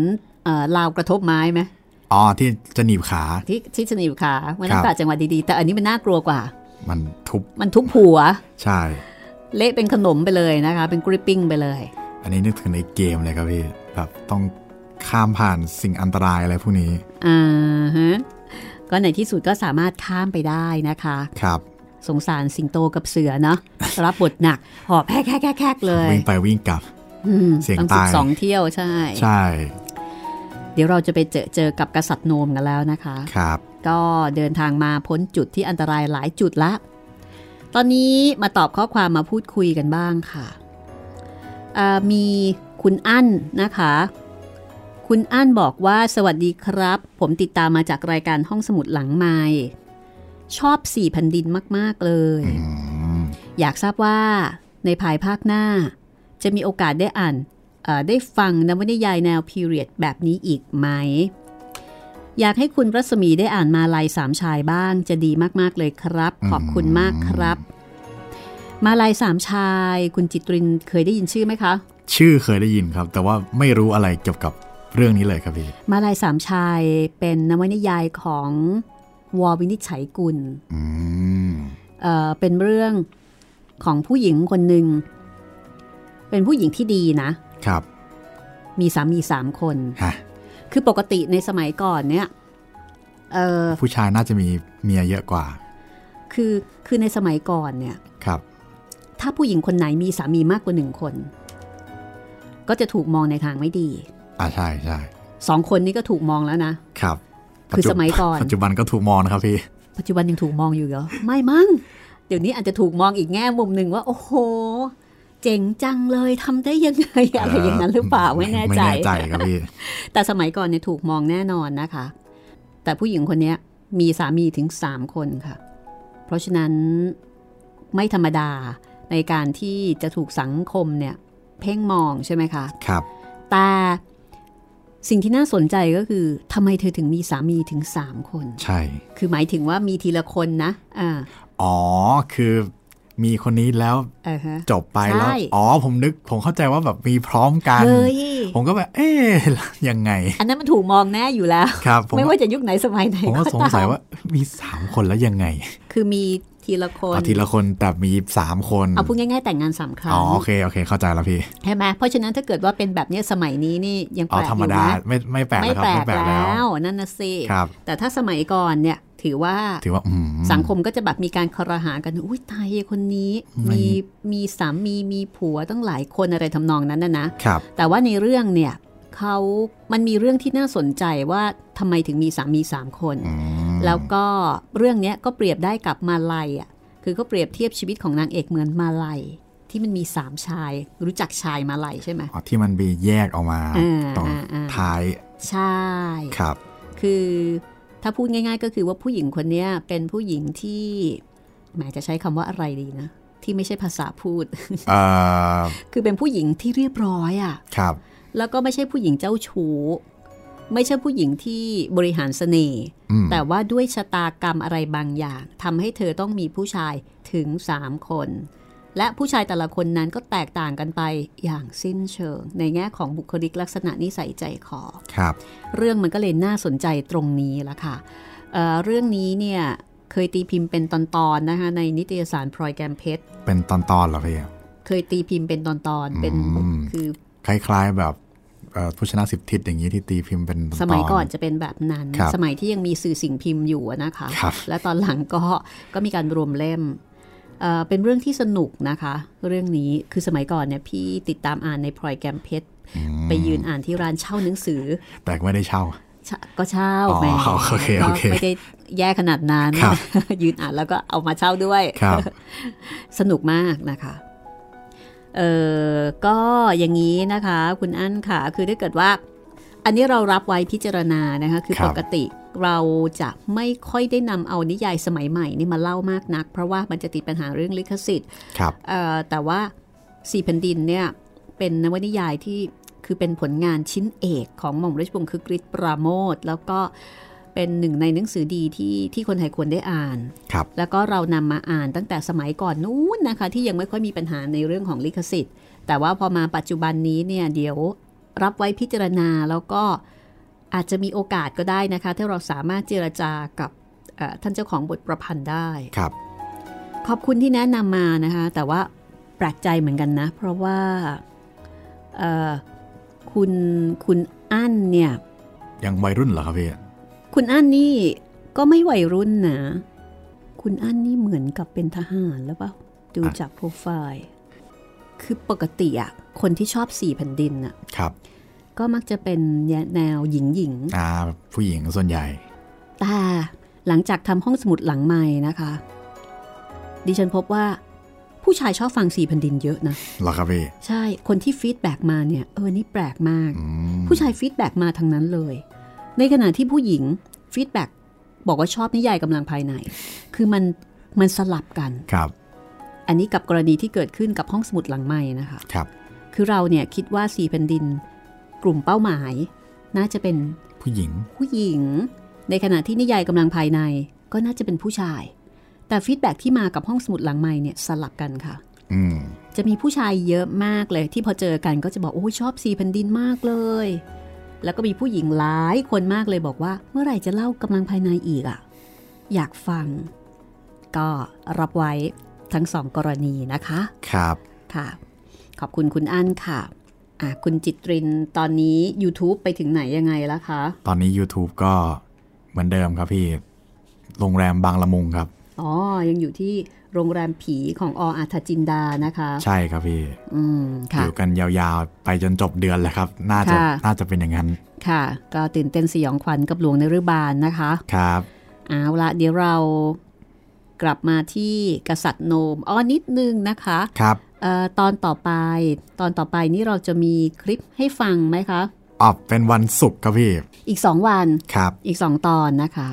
เอ่อราวกระทบไม้ไหมอ๋อที่จะหนีบขาที่ที่ชนิบขามันต้องครับกะจังหวะดีๆ แต่อันนี้มันน่ากลัวกว่า มันทุบมันทุบหัว ใช่ เละเป็นขนมไปเลยนะคะ เป็นกริปปิ้งไปเลย อันนี้นึกถึงในเกมเลยครับพี่แบบต้องข้ามผ่านสิ่งอันตรายอะไรพวกนี้อ่าฮะก็ในที่สุดก็สามารถข้ามไปได้นะคะ ครับ สงสารสิงโตกับเสือเนาะรับบทหนัก หอบแฮกแฮกแฮกแฮกเลยวิ่งไปวิ่งกลับอืมเสี่ยงต้องตายสิบสองเที่ยวใช่ ใช่ เดี๋ยวเราจะไปเจอเจอกับกษัตริย์โนมกันแล้วนะคะ ครับ ก็เดินทางมาพ้นจุดที่อันตรายหลายจุดละ ตอนนี้มาตอบข้อความมาพูดคุยกันบ้างค่ะอ่ามีคุณอั้นนะคะ คุณอั้นบอกว่าสวัสดีครับ ผมติดตามมาจากรายการห้องสมุดหลังไม้ชอบสี่แผ่นดินมาก ๆ เลยอืมอยากทราบว่าในภายภาคหน้า จะมีโอกาสได้อ่านเอ่อได้ฟังนวนิยายแนวพีเรียดแบบนี้อีกไหม อยากให้คุณรัศมีได้อ่านมาลายสามชายบ้างจะดีมาก ๆ เลยครับ ขอบคุณมากครับ มาลายสามชาย คุณจิตรินเคยได้ยินชื่อไหมคะ ชื่อเคยได้ยินครับ แต่ว่าไม่รู้อะไรเกี่ยวกับเรื่องนี้เลยครับพี่มาลายสามชายเป็นนวนิยายของวอวินิจฉัยกุลอืมเอ่อเป็นเรื่องของผู้หญิงคนหนึ่ง เป็นผู้หญิงที่ดีนะครับ มีสามีสามคนฮะ คือปกติในสมัยก่อนเนี่ยเออผู้ชายน่าจะมีเมียเยอะกว่า คือคือในสมัยก่อนเนี่ยครับ ถ้าผู้หญิงคนไหนมีสามีมากกว่าหนึ่งคน ก็จะถูกมองในทางไม่ดีอ่าใช่ใช่สองคนนี้ก็ถูกมองแล้วนะครับ คือปัจจุสมัยก่อน ปัจจุบันก็ถูกมองนะครับพี่ปัจจุบันยังถูกมองอยู่เหรอไม่มั้งเดี๋ยวนี้อาจจะถูกมองอีกแง่มุมหนึ่งว่า โอ้โหเจ๋งจังเลยทำได้ยังไงอะไรอย่างนั้นหรือเปล่าไม่แน่ใจไม่แน่ใจครับพี่แต่สมัยก่อนเนี่ยถูกมองแน่นอนนะคะ แต่ผู้หญิงคนเนี้ยมีสามีถึงสามคนค่ะ เพราะฉะนั้นไม่ธรรมดาในการที่จะถูกสังคมเนี่ยเพ่งมองใช่ไหมคะครับ แต่สิ่งที่น่าสนใจก็คือทำไมเธอถึงมีสามีถึงสามคน ใช่ คือหมายถึงว่ามีทีละคนนะอ่าอ๋อคือ มีคนนี้แล้วเออฮะจบไปแล้วใช่อ๋อผมนึกผมเข้าใจว่าแบบมีพร้อมกันเฮ้ยผมก็แบบ เอ๊ะยังไง อันนั้นมันถูกมองแน่อยู่แล้วครับผมไม่ว่าจะยุคไหนสมัยไหนผมก็ก็สงตามสัยว่ามีสามคนแล้วยังไง คือมีทีละคนเอาทีละคนแต่มีสามคน เอาพูดง่ายๆแต่งงานสามครั้อ๋องโอเคโอเคเข้าใจแล้วพี่ใช่ไหมเพราะฉะนั้นถ้าเกิดว่าเป็นแบบเนี้ยสมัยนี้นี่ยังแปอ๋อลกธรรอมยู่ดานะไม่ไม่แปลกไม่แล้วครับแปลไม่กแปลกแลแล้ว้วนั่นนะสิครับแต่ถ้าสมัยก่อนเนี่ย ถือว่าถือว่าอืมสังคมก็จะแบบมีการคอรหากันอุ้ยตายคนนี้ไม่มีมีสามีมีผัวตั้งหลายคนอะไรทำนองนั้นนะนะครับ แต่ว่าในเรื่องเนี่ยเขามันมีเรื่องที่น่าสนใจว่าทำไมถึงมีสามีสามคนอืมแล้วก็เรื่องเนี้ยก็เปรียบได้กับมาลัยอะคือก็เปรียบเทียบชีวิตของนางเอกเหมือนมาลัยที่มันมีสามชายรู้จักชายมาลัยใช่ไหมอ๋อที่มันมีแยกออกมาอ่าตรงอ่าอ่าท้าย ใช่ครับ คือ ถ้าพูดง่าย ๆ ก็คือว่าผู้หญิงคนเนี้ยเป็นผู้หญิงที่แหมจะใช้คำว่าอะไรดีนะ ที่ไม่ใช่ภาษาพูดเอ่อคือเป็นผู้หญิงที่เรียบร้อยอะครับ แล้วก็ไม่ใช่ผู้หญิงเจ้าชู้ไม่ใช่ผู้หญิงที่บริหารเสน่ห์อืมแต่ว่าด้วยชะตากรรมอะไรบางอย่างทำให้เธอต้องมีผู้ชายถึง3คน และผู้ชายแต่ละคนนั้นก็แตกต่างกันไปอย่างสิ้นเชิง ในแง่ของบุคลิกลักษณะนิสัยใจคอครับ เรื่องมันก็เลยน่าสนใจตรงนี้ละค่ะเอ่อเรื่องนี้เนี่ยเคยตีพิมพ์เป็นตอนๆนะคะในนิตยสารพลอยแกมเพชรเป็นตอนๆเหรอพี่เคยตีพิมพ์เป็นตอนๆเป็นอืมคือคล้ายๆแบบเอ่อผู้ชนะสิบทิศอย่างนี้ที่ตีพิมพ์เป็นตอนๆสมัยก่อนจะเป็นแบบนั้นครับสมัยที่ยังมีสื่อสิ่งพิมพ์อยู่อะนะคะครับและตอนหลังก็ก็มีการรวมเล่ม เอ่อเป็นเรื่องที่สนุกนะคะ เรื่องนี้คือสมัยก่อนเนี่ยพี่ติดตามอ่านในพลอยแกมเพชรอืมไปยืนอ่านที่ร้านเช่าหนังสือ แต่ไม่ได้เช่าเช่าก็เช่าอ๋อแหมโอเคโอเคก็ไม่ได้แย่ขนาดนั้นครับยืนอ่านแล้วก็เอามาเช่าด้วยครับสนุกมากนะคะเออก็อย่างนี้นะคะ คุณอั้นค่ะ คือถ้าเกิดว่า อันนี้เรารับไว้พิจารณานะคะคือครับปกติเราจะไม่ค่อยได้นำเอานิยายสมัยใหม่นี่มาเล่ามากนัก เพราะว่ามันจะติดปัญหาเรื่องลิขสิทธิ์ครับเอ่อแต่ว่าสี่แผ่นดินเนี่ยเป็นนวนิยายที่คือเป็นผลงานชิ้นเอกของหม่อมราชวงศ์คึกฤทธิ์ปราโมทแล้วก็เป็นหนึ่งในหนังสือดีที่ที่คนไทยควรได้อ่าน ครับ แล้วก็เรานำมาอ่านตั้งแต่สมัยก่อนนู้นนะคะ ที่ยังไม่ค่อยมีปัญหาในเรื่องของลิขสิทธิ์ แต่ว่าพอมาปัจจุบันนี้เนี่ยเดี๋ยว รับไว้พิจารณาแล้วก็อาจจะมีโอกาสก็ได้นะคะถ้าเราสามารถเจรจากับเอ่อท่านเจ้าของบทประพันธ์ได้ครับ ขอบคุณที่แนะนำมานะคะ แต่ว่าแปลกใจเหมือนกันนะ เพราะว่าเอ่อคุณคุณอั้นเนี่ยยังวัยรุ่นเหรอครับพี่คุณอั้นนี่ก็ไม่วัยรุ่นนะ คุณอั้นนี่เหมือนกับเป็นทหารแล้วเปล่า ดูอะจากโปรไฟล์ คือปกติอะคนที่ชอบสี่แผ่นดินอะครับ ก็มักจะเป็นแนวหญิงหญิงๆอ่าผู้หญิงส่วนใหญ่ แต่หลังจากทำห้องสมุดหลังใหม่นะคะ ดิฉันพบว่าผู้ชายชอบฟังสี่แผ่นดินเยอะนะเหรอครับพี่ใช่คนที่ feedback มาเนี่ยเออนี่แปลกมากอืมผู้ชาย feedback มาทางนั้นเลย ในขณะที่ผู้หญิง feedback บอกว่าชอบนิยายกำลังภายใน คือมันมันสลับกันครับ อันนี้กับกรณีที่เกิดขึ้นกับห้องสมุดหลังใหม่นะคะครับคือเราเนี่ยคิดว่าสี่แผ่นดิน กลุ่มเป้าหมาย น่าจะเป็นผู้หญิง ผู้หญิง ในขณะที่นิยายกำลังภายในก็น่าจะเป็นผู้ชาย แต่ feedback ที่มากับห้องสมุดหลังใหม่เนี่ยสลับกันค่ะอืมจะมีผู้ชายเยอะมากเลย ที่พอเจอกันก็จะบอกโอ้ยชอบสี่แผ่นดินมากเลย แล้วก็มีผู้หญิงหลายคนมากเลยบอกว่า เมื่อไหร่จะเล่ากำลังภายในอีกอะ่ะอยากฟัง ก็รับไว้ ทั้งสองกรณีนะคะ ครับค่ะ ขอบคุณคุณอั้นค่ะอะ คุณจิตรินตอนนี้ YouTube ไปถึงไหนยังไงแล้วคะ ตอนนี้ YouTube ก็เหมือนเดิมครับพี่ โรงแรมบางละมุงครับ อ๋อ ยังอยู่ที่โรงแรมผีของออาทจินดานะคะ ใช่ครับพี่ อืมอค่ะยู่กันยาวๆ ไปจนจบเดือนแหละครับ น่าจะค่ะน่าจะเป็นอย่างนั้น ค่ะ ก็ตื่นเต้นสยองขวัญกับหลวงในรืบานนะคะ ครับ เอาละเดี๋ยวเรา กลับมาที่กษัตริย์โนมอ้อนิดนึงนะคะครับเอ่อตอนต่อไป ตอนต่อไปนี่เราจะมีคลิปให้ฟังไหมคะออกเป็นวันศุกร์ครับพี่ อีกสองวันครับ อีกสองตอนนะคะ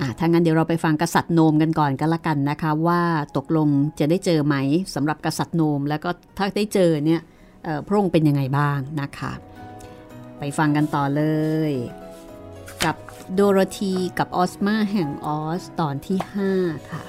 อะถ้างั้นเดี๋ยวเราไปฟังกษัตริย์โนมกันก่อนกันละกันนะคะ ว่าตกลงจะได้เจอไหมสำหรับกษัตริย์โนม แล้วก็ถ้าได้เจอเนี่ยเอ่อพระองค์เป็นยังไงบ้างนะคะ ไปฟังกันต่อเลยกับ โดโรธีกับออสมาแห่งออสตอนที่ 5 ค่ะ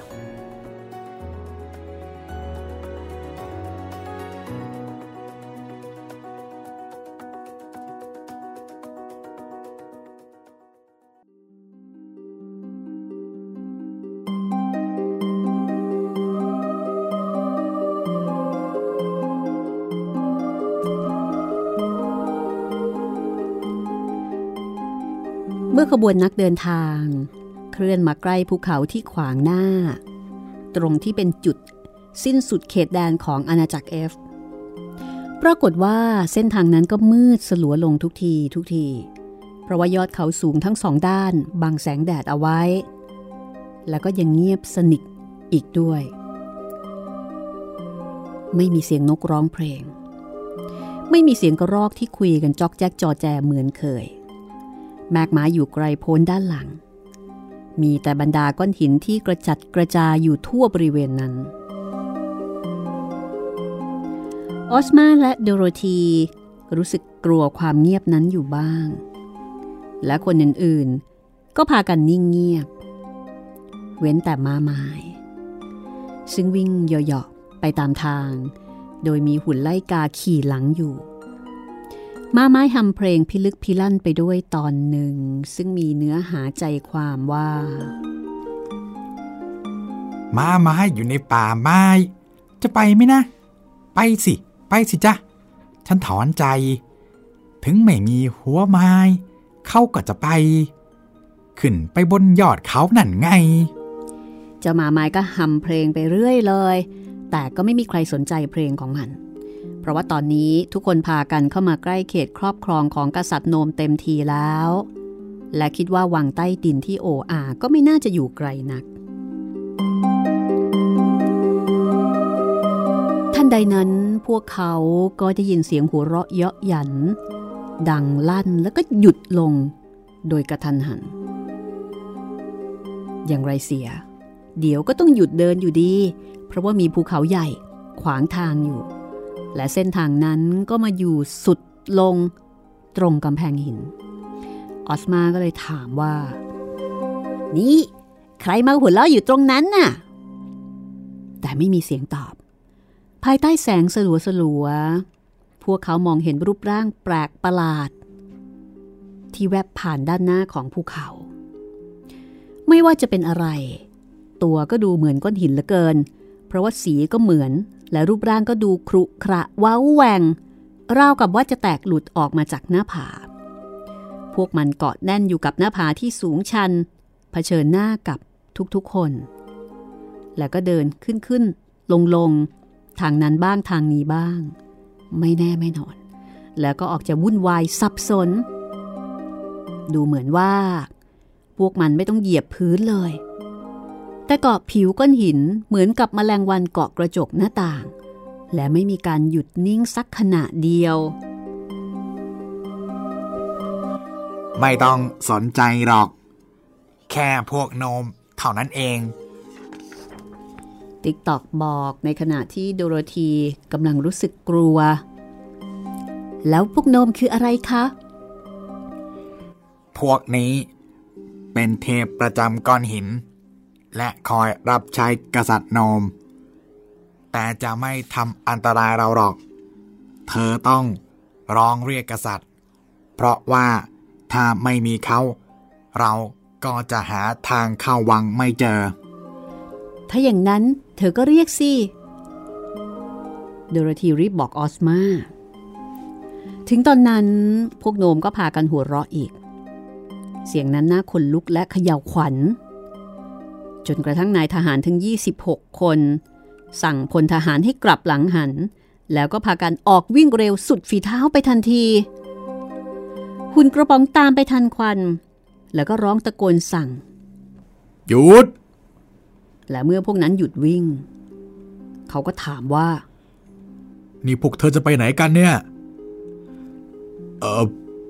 ขบวนนักเดินทาง เคลื่อนมาใกล้ภูเขาที่ขวางหน้า ตรงที่เป็นจุดสิ้นสุดเขตแดนของอาณาจักรเอฟปรากฏว่าเส้นทางนั้นก็มืดสลัวลงทุกทีทุกที เพราะว่ายอดเขาสูงทั้งสองด้านบังแสงแดดเอาไว้ แล้วก็ยังเงียบสนิทอีกด้วย ไม่มีเสียงนกร้องเพลง ไม่มีเสียงกระรอกที่คุยกันจอกแจ๊กจอแจเหมือนเคย แมกหมาอยู่ไกลโพ้นด้านหลัง มีแต่บรรดาก้อนหินที่กระจัดกระจายอยู่ทั่วบริเวณนั้น ออสมาและโดโรธีรู้สึกกลัวความเงียบนั้นอยู่บ้าง และคนอื่นๆ ก็พากันนิ่งเงียบ เว้นแต่มาไม้ซึ่งวิ่งเหยาะๆไปตามทาง โดยมีหุ่นไล่กาขี่หลังอยู่ มาไม้ทำเพลงพิลึกพิลั่นไปด้วยตอนหนึ่ง ซึ่งมีเนื้อหาใจความว่า ม้าไม้อยู่ในป่าไม้ จะไปไหมนะ ไปสิ ไปสิจ้ะฉันถอนใจ ถึงไม่มีหัวไม้ เขาก็จะไป ขึ้นไปบนยอดเขานั่นไง เจ้าหมาไม้ก็หำเพลงไปเรื่อยเลย แต่ก็ไม่มีใครสนใจเพลงของมัน เพราะว่าตอนนี้ทุกคนพากันเข้ามาใกล้เขตครอบครองของกษัตริย์โนมเต็มทีแล้ว และคิดว่าวังใต้ดินที่โออาก็ไม่น่าจะอยู่ไกลนัก ท่านใดนั้นพวกเขาก็ได้ยินเสียงหัวเราะเยาะหยัน ดังลั่นแล้วก็หยุดลง โดยกระทันหัน อย่างไรเสีย เดี๋ยวก็ต้องหยุดเดินอยู่ดี เพราะว่ามีภูเขาใหญ่ขวางทางอยู่ และเส้นทางนั้นก็มาอยู่สุดลงตรงกำแพงหิน ออสมาก็เลยถามว่า นี่ใครมาหัวเราะอยู่ตรงนั้นน่ะ แต่ไม่มีเสียงตอบ ภายใต้แสงสลัวสลัวๆพวกเขามองเห็นรูปร่างแปลกประหลาด ที่แวบผ่านด้านหน้าของภูเขา ไม่ว่าจะเป็นอะไร ตัวก็ดูเหมือนก้อนหินเหลือเกิน เพราะว่าสีก็เหมือน และรูปร่างก็ดูครุขระว้าแหวงราวกับว่าจะแตกหลุดออกมาจากหน้าผา พวกมันเกาะแน่นอยู่กับหน้าผาที่สูงชัน เผชิญหน้ากับทุกๆคน แล้วก็เดินขึ้นขึ้นลงลงทางนั้นบ้างทางนี้บ้าง ไม่แน่ไม่นอน แล้วก็ออกจะวุ่นวายสับสน ดูเหมือนว่า พวกมันไม่ต้องเหยียบพื้นเลย แต่เกาะผิวก้อนหินเหมือนกับแมลงวันเกาะกระจกหน้าต่าง และไม่มีการหยุดนิ่งสักขณะเดียว ไม่ต้องสนใจหรอก แค่พวกโนมเท่านั้นเอง ติ๊กตอกบอกในขณะที่โดโรธีกำลังรู้สึกกลัว แล้วพวกโนมคืออะไรคะ พวกนี้เป็นเทพประจำก้อนหิน และคอยรับใช้กษัตริย์โนม แต่จะไม่ทำอันตรายเราหรอก เธอต้องร้องเรียกกษัตริย์ เพราะว่าถ้าไม่มีเขา เราก็จะหาทางเข้าวังไม่เจอ ถ้าอย่างนั้นเธอก็เรียกสิโดโรธีรีบบอกออสมา ถึงตอนนั้นพวกโนมก็พากันหัวเราะอีก เสียงนั้นน่าขนลุกและเขย่าวขวัญ จนกระทั่งนายทหารถึง 26 คน สั่งพลทหารให้กลับหลังหัน แล้วก็พากันออกวิ่งเร็วสุดฝีเท้าไปทันที หุ่นกระป๋องตามไปทันควัน แล้วก็ร้องตะโกนสั่ง หยุด และเมื่อพวกนั้นหยุดวิ่ง เขาก็ถามว่า นี่พวกเธอจะไปไหนกันเนี่ย เออ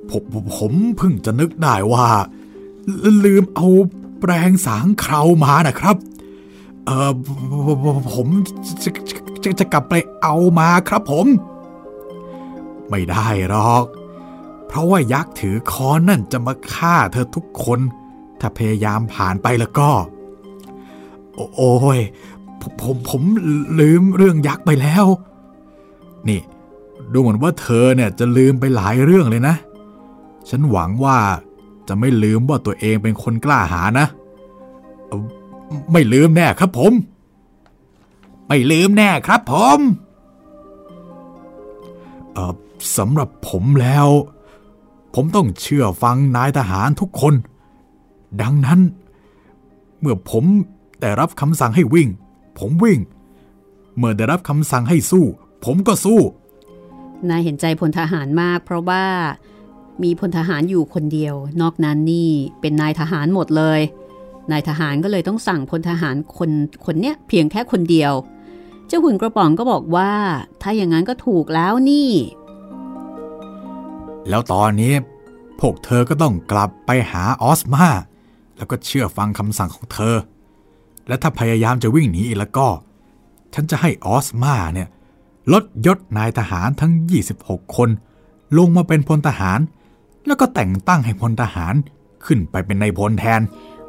ผมผมผมเพิ่งจะนึกได้ว่าลลืมเอา แปรงสางเครามานะครับ เออผมจะจะจะจะกลับไปเอามาครับผม ไม่ได้หรอก เพราะว่ายักษ์ถือค้อนนั่นจะมาฆ่าเธอทุกคน ถ้าพยายามผ่านไปแล้วก็ โอโอ้ยผมผมผมลืมเรื่องยักษ์ไปแล้ว นี่ ดูเหมือนว่าเธอเนี่ยจะลืมไปหลายเรื่องเลยนะ ฉันหวังว่า จะไม่ลืมว่าตัวเองเป็นคนกล้าหาญนะ ไม่ลืมแน่ครับผม ไม่ลืมแน่ครับผมสำหรับผมแล้ว ผมต้องเชื่อฟังนายทหารทุกคน ดังนั้น เมื่อผมได้รับคำสั่งให้วิ่ง ผมวิ่ง เมื่อได้รับคำสั่งให้สู้ ผมก็สู้ นายเห็นใจพลทหารมาก เพราะว่า มีพลทหารอยู่คนเดียว นอกนั้นนี่เป็นนายทหารหมดเลย นายทหารก็เลยต้องสั่งพลทหารคนคนเนี้ยเพียงแค่คนเดียว เจ้าหุ่นกระป๋องก็บอกว่า ถ้าอย่างนั้นก็ถูกแล้วนี่ แล้วตอนนี้ พวกเธอก็ต้องกลับไปหาออสมาแล้วก็เชื่อฟังคำสั่งของเธอ และถ้าพยายามจะวิ่งหนีอีกแล้วก็ ฉันจะให้ออสมาเนี่ยลดยศนายทหารทั้ง 26 คน ลงมาเป็นพลทหาร แล้วก็แต่งตั้งให้พลทหารขึ้นไปเป็นนายพลแทน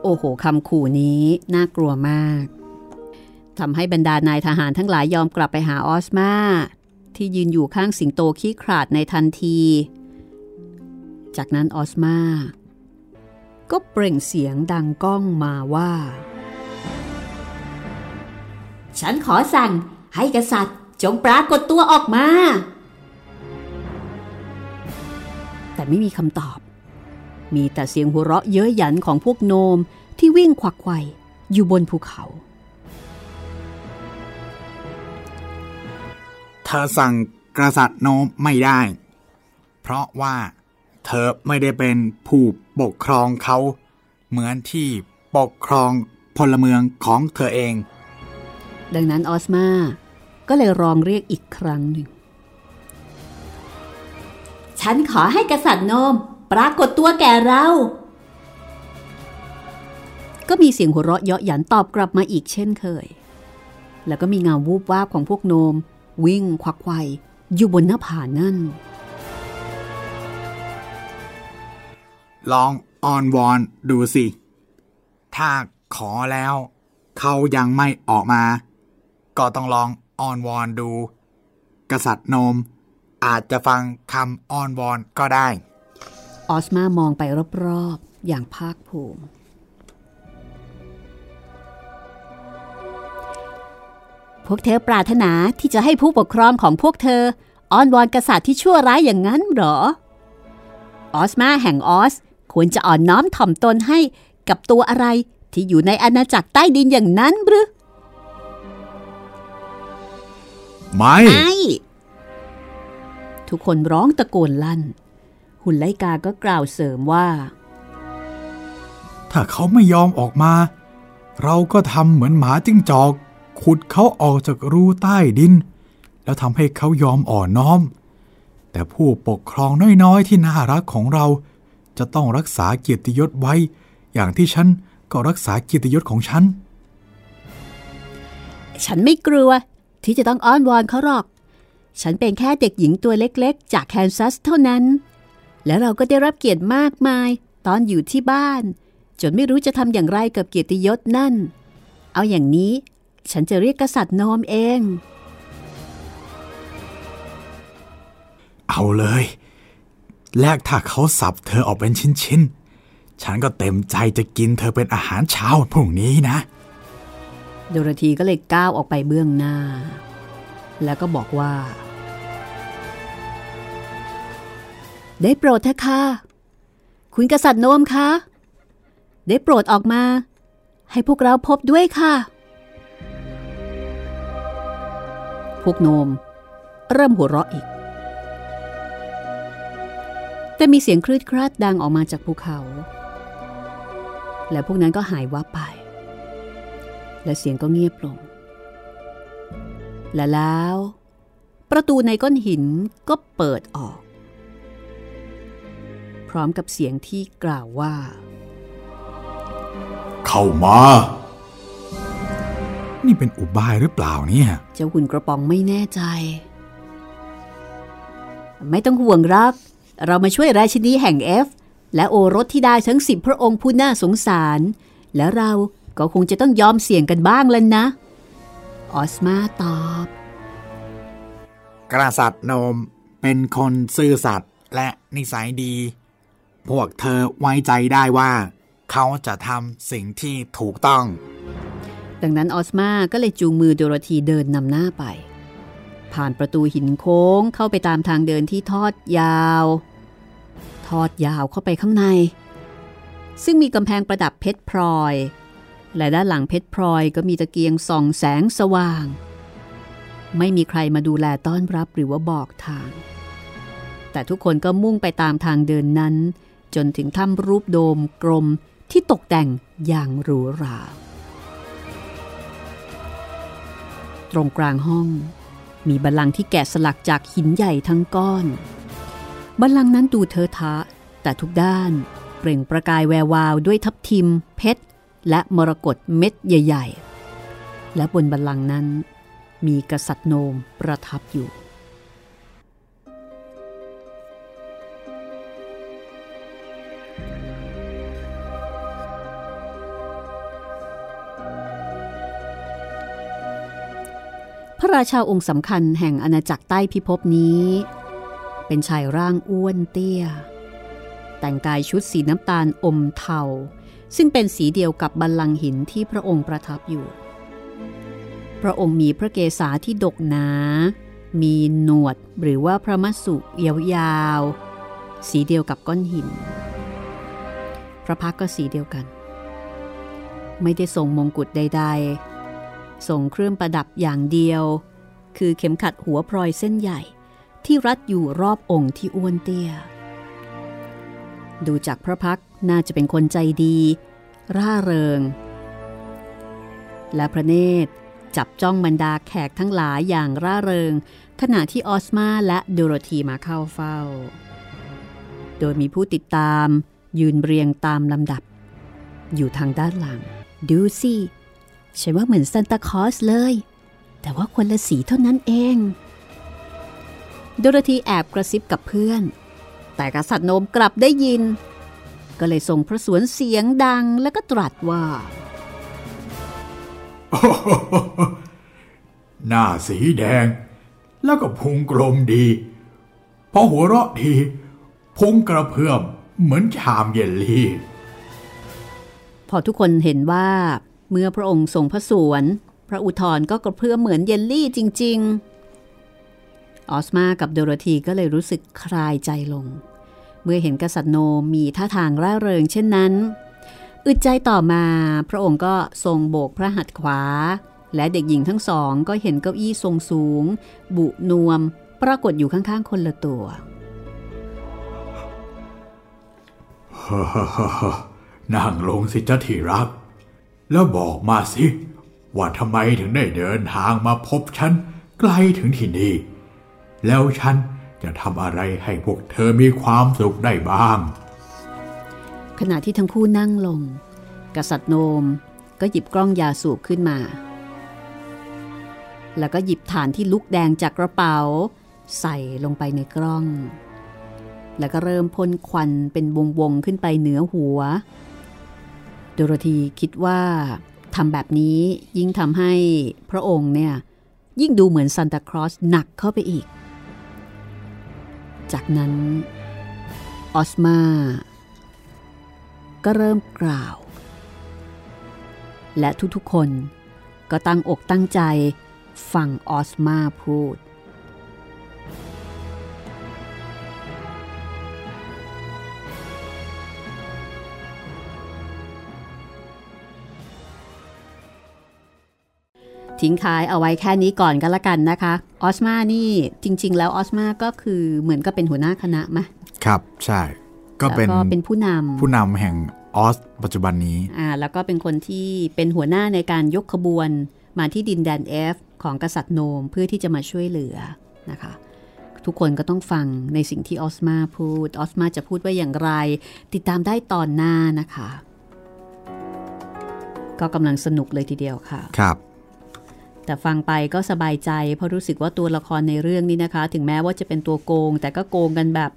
โอ้โหคำขู่นี้น่ากลัวมากทำให้บรรดานายทหารทั้งหลายยอมกลับไปหาออสมาที่ยืนอยู่ข้างสิงโตขี้ขลาดในทันที จากนั้นออสมาก็เปล่งเสียงดังก้องมาว่า ฉันขอสั่งให้กษัตริย์จงปรากฏตัวออกมา แต่ไม่มีคำตอบ มีแต่เสียงหัวเราะเย้ยหยันของพวกโนมที่วิ่งควักไขว่อยู่บนภูเขาเธอสั่งกษัตริย์โนมไม่ได้ เพราะว่าเธอไม่ได้เป็นผู้ปกครองเขา เหมือนที่ปกครองพลเมืองของเธอเอง ดังนั้นออสมาก็เลยร้องเรียกอีกครั้งหนึ่ง ฉันขอให้กษัตริย์โนม ปรากฏตัวแก่เรา ก็มีเสียงหัวเราะเยาะหยันตอบกลับมาอีกเช่นเคย แล้วก็มีเงาวูบวาบของพวกโนม วิ่งควักไขว่อยู่บนหน้าผานั่น ลองออนวอนดูสิ ถ้าขอแล้ว เขายังไม่ออกมา ก็ต้องลองออนวอนดู กษัตริย์โนม อาจจะฟังคำออนวอนก็ได้ ออสมามองไปรอบๆ อย่างภาคภูมิ พวกเธอปรารถนาที่จะให้ผู้ปกครองของพวกเธอ อ้อนวอนกษัตริย์ที่ชั่วร้ายอย่างนั้นเหรอ ออสมาแห่งออสควรจะอ่อนน้อมถ่อมตนให้กับตัวอะไรที่อยู่ในอาณาจักรใต้ดินอย่างนั้นหรือไม่ไอ้ ทุกคนร้องตะโกนลั่น หุ่นไลกาก็กล่าวเสริมว่า ถ้าเขาไม่ยอมออกมา เราก็ทำเหมือนหมาจิ้งจอก ขุดเขาออกจากรูใต้ดิน แล้วทำให้เขายอมอ่อนน้อม แต่ผู้ปกครองน้อยๆ ที่น่ารักของเรา จะต้องรักษาเกียรติยศไว้ อย่างที่ฉันก็รักษาเกียรติยศของฉัน ฉันไม่กลัวที่จะต้องอ้อนวอนเขาหรอก ฉันเป็นแค่เด็กหญิงตัวเล็กๆ จากแคนซัสเท่านั้น แล้วเราก็ได้รับเกียรติมากมาย ตอนอยู่ที่บ้าน จนไม่รู้จะทำอย่างไรกับเกียรติยศนั่น เอาอย่างนี้ ฉันจะเรียกกษัตริย์โนมเอง เอาเลย แลกถ้าเขาสับเธอออกเป็นชิ้นๆ ฉันก็เต็มใจจะกินเธอเป็นอาหารเช้าพรุ่งนี้นะ โดโรธีก็เลยก้าวออกไปเบื้องหน้าแล้วก็บอกว่า ได้โปรดเถอะค่ะ คุณกษัตริย์โนมคะ ได้โปรดออกมา ให้พวกเราพบด้วยค่ะ พวกโนม เริ่มหัวเราะอีก แต่มีเสียงคลืดคลาดดังออกมาจากภูเขา และพวกนั้นก็หายวับไป และเสียงก็เงียบลง และแล้ว ประตูในก้อนหินก็เปิดออก ร้อมกับเสียงที่กล่าวว่า เข้ามา นี่เป็นอุบายหรือเปล่าเนี่ย เจ้าหุ่นกระป๋องไม่แน่ใจ ไม่ต้องห่วงรักเรามาช่วยราชินีแห่งเอฟและโอรสที่ได้ทั้งสิบพระองค์ผู้น่าสงสาร แล้วเราก็คงจะต้องยอมเสี่ยงกันบ้างแล้วนะ ออสมาตอบกษัตริย์โนมเป็นคนซื่อสัตย์และนิสัยดี พวกเธอไว้ใจได้ว่า เขาจะทำสิ่งที่ถูกต้อง ดังนั้นออสมาก็เลยจูงมือโดโรธีเดินนำหน้าไป ผ่านประตูหินโค้งเข้าไปตามทางเดินที่ทอดยาว ทอดยาวเข้าไปข้างใน ซึ่งมีกำแพงประดับเพชรพลอย และด้านหลังเพชรพลอยก็มีตะเกียงส่องแสงสว่าง ไม่มีใครมาดูแลต้อนรับหรือว่าบอกทางแต่ทุกคนก็มุ่งไปตามทางเดินนั้น จนถึงถ้ำรูปโดมกลมที่ตกแต่งอย่างหรูหรา ตรงกลางห้อง มีบัลลังก์ที่แกะสลักจากหินใหญ่ทั้งก้อน บัลลังก์นั้นดูเทอะทะ แต่ทุกด้านเปล่งประกายแวววาวด้วยทับทิม เพชร และมรกตเม็ดใหญ่ ๆ และบนบัลลังก์นั้น มีกษัตริย์โนมประทับอยู่ ระราชาองค์สำคัญแห่งอาณาจักรใต้พิภพนี้ เป็นชายร่างอ้วนเตี้ย แต่งกายชุดสีน้ำตาลอมเทา ซึ่งเป็นสีเดียวกับบัลลังก์หินที่พระองค์ประทับอยู่ พระองค์มีพระเกศาที่ดกหนา มีหนวดหรือว่าพระมัสสุยาวๆ สีเดียวกับก้อนหิน พระพักก็สีเดียวกัน ไม่ได้ทรงมงกุฎใด ๆ ส่งเครื่องประดับอย่างเดียว คือเข็มขัดหัวพลอยเส้นใหญ่ที่รัดอยู่รอบองค์ที่อ้วนเตี้ย ดูจากพระพักน่าจะเป็นคนใจดี ร่าเริง และพระเนตรจับจ้องบรรดาแขกทั้งหลายอย่างร่าเริง ขณะที่ออสมาและโดโรธีมาเข้าเฝ้า โดยมีผู้ติดตามยืนเรียงตามลำดับ อยู่ทางด้านหลังดูสิ ฉันว่าเหมือนซันตาคลอสเลย แต่ว่าคนละสีเท่านั้นเอง โดโรธีแอบกระซิบกับเพื่อน แต่กษัตริย์โนมกลับได้ยิน ก็เลยส่งพระสวนเสียงดังแล้วก็ตรัสว่า หน้าสีแดง แล้วก็พุงกลมดีพอหัวเราะทีพุงกระเพื่อมเหมือนชามเยลลี่ พอทุกคนเห็นว่า เมื่อพระองค์ทรงพระสวน พระอุทธรก็กระเพื่อมเหมือนเยลลี่จริง ๆ ออสมากับโดโรธีก็เลยรู้สึกคลายใจลง เมื่อเห็นกษัตริย์โนมีท่าทางร่าเริงเช่นนั้น อึดใจต่อมาพระองค์ก็ทรงโบกพระหัตถ์ขวา และเด็กหญิงทั้งสองก็เห็นเก้าอี้ทรงสูง บุนวม ปรากฏอยู่ข้างๆ คนละตัวนั่งลงสิจ้าที่รัก แล้วบอกมาสิ ว่าทำไมถึงได้เดินทางมาพบฉันไกลถึงที่นี่ แล้วฉันจะทำอะไรให้พวกเธอมีความสุขได้บ้าง ขณะที่ทั้งคู่นั่งลง กษัตริย์โนมก็หยิบกล้องยาสูบขึ้นมา แล้วก็หยิบฐานที่ลุกแดงจากกระเป๋า ใส่ลงไปในกล้อง แล้วก็เริ่มพ่นควันเป็นวงวงๆขึ้นไปเหนือหัว โดโรธีคิดว่าทำแบบนี้ยิ่งทำให้พระองค์เนี่ย ยิ่งดูเหมือนซานตาคลอสหนักเข้าไปอีก จากนั้นออสมา ก็เริ่มกล่าว และทุกๆคนก็ตั้งอกตั้งใจฟังออสมาพูด ทิ้งท้ายเอาไว้แค่นี้ก่อนก็แล้วกันนะคะ ออสมานี่จริง ๆ แล้วออสมาก็คือเหมือนก็เป็นหัวหน้าคณะมะครับใช่ ก็เป็นแล้วก็เป็นผู้นำผู้นำแห่งออสปัจจุบันนี้อ่าแล้วก็เป็นคนที่เป็นหัวหน้าในการยกขบวน มาที่ดินแดนเอฟของกษัตริย์โนมเพื่อที่จะมาช่วยเหลือนะคะ ทุกคนก็ต้องฟังในสิ่งที่ออสมาพูด ออสมาจะพูดว่าอย่างไร ติดตามได้ตอนหน้านะคะ ก็กำลังสนุกเลยทีเดียวค่ะ ครับ แต่ฟังไปก็สบายใจ เพราะรู้สึกว่าตัวละครในเรื่องนี้นะคะ ถึงแม้ว่าจะเป็นตัวโกง แต่ก็โกงกันแบบ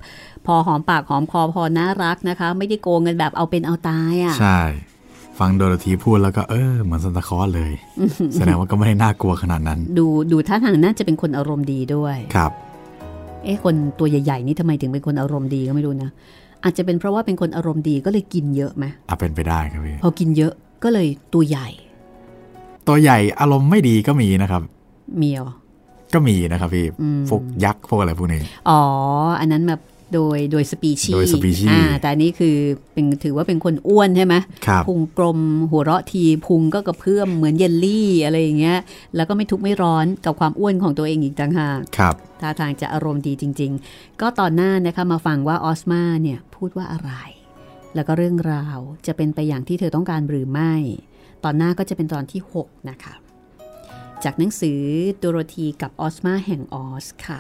พอหอมปากหอมคอพอน่ารักนะคะ ไม่ได้โกงกันแบบเอาเป็นเอาตายอะ่ะใช่ ฟังโดโรธีพูดแล้วก็เออเหมือนซันตาคลอสเลย แสดงว่าก็ไม่ได้น่ากลัวขนาดนั้น ดูดูท่าทางน่าจะเป็นคนอารมณ์ดีด้วยครับ เอ๊ะคนตัวใหญ่ๆนี่ทำไมถึงเป็นคนอารมณ์ดีก็ไม่รู้นะอาจจะเป็นเพราะว่าเป็นคนอารมณ์ดีก็เลยกินเยอะไหมอาเป็นไปได้ครับพี่พอกินเยอะก็เลยตัวใหญ่ ตัวใหญ่อารมณ์ไม่ดีก็มีนะครับเมียวก็มีนะครับพี่อืมพวกยักษ์พวกอะไรพวกนี้ อ๋อ อันนั้นแบบโดยโดยสปีชีโดย species อ่าแต่อันนี้คือเป็นถือว่าเป็นคนอ้วนใช่ไหมครับพุงกลมหัวเราะทีพุงก็กระเพื่อมเหมือนเยลลี่อะไรอย่างเงี้ย แล้วก็ไม่ทุกข์ไม่ร้อนกับความอ้วนของตัวเองอีกต่างหากครับท่าทางจะอารมณ์ดีจริง ๆ ก็ตอนหน้านะคะมาฟังว่าออสมาเนี่ยพูดว่าอะไร แล้วก็เรื่องราวจะเป็นไปอย่างที่เธอต้องการหรือไม่ ตอนหน้าก็จะเป็นตอนที่ 6 นะคะ จากหนังสือโดโรธีกับออซมาแห่งออซค่ะ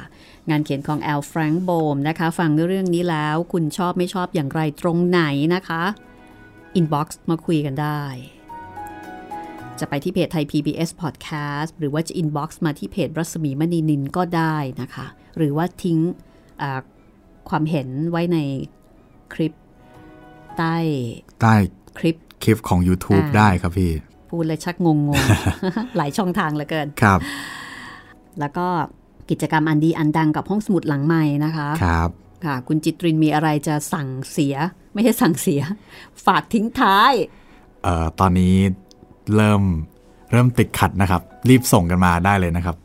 งานเขียนของแอลแฟรงค์โบมนะคะ ฟังเรื่องนี้แล้วคุณชอบไม่ชอบอย่างไรตรงไหนนะคะ inbox มาคุยกันได้จะไปที่เพจไทย PBS Podcast หรือว่าจะ inbox มาที่เพจรัศมีมณีนิลก็ได้นะคะ หรือว่าทิ้งอ่าความเห็นไว้ในคลิป ใต้ ใต้คลิป คลิปของ YouTube อ่าได้ครับพี่ พูดเลยชักงงๆหลายช่องทางเหลือเกินครับ แล้วก็กิจกรรมอันดีอันดังกับห้องสมุดหลังใหม่นะคะครับค่ะ คุณจิตรินมีอะไรจะสั่งเสีย ไม่ใช่สั่งเสีย ฝากทิ้งท้ายเอ่อตอนนี้เริ่มเริ่มติดขัดนะครับ รีบส่งกันมาได้เลยนะครับ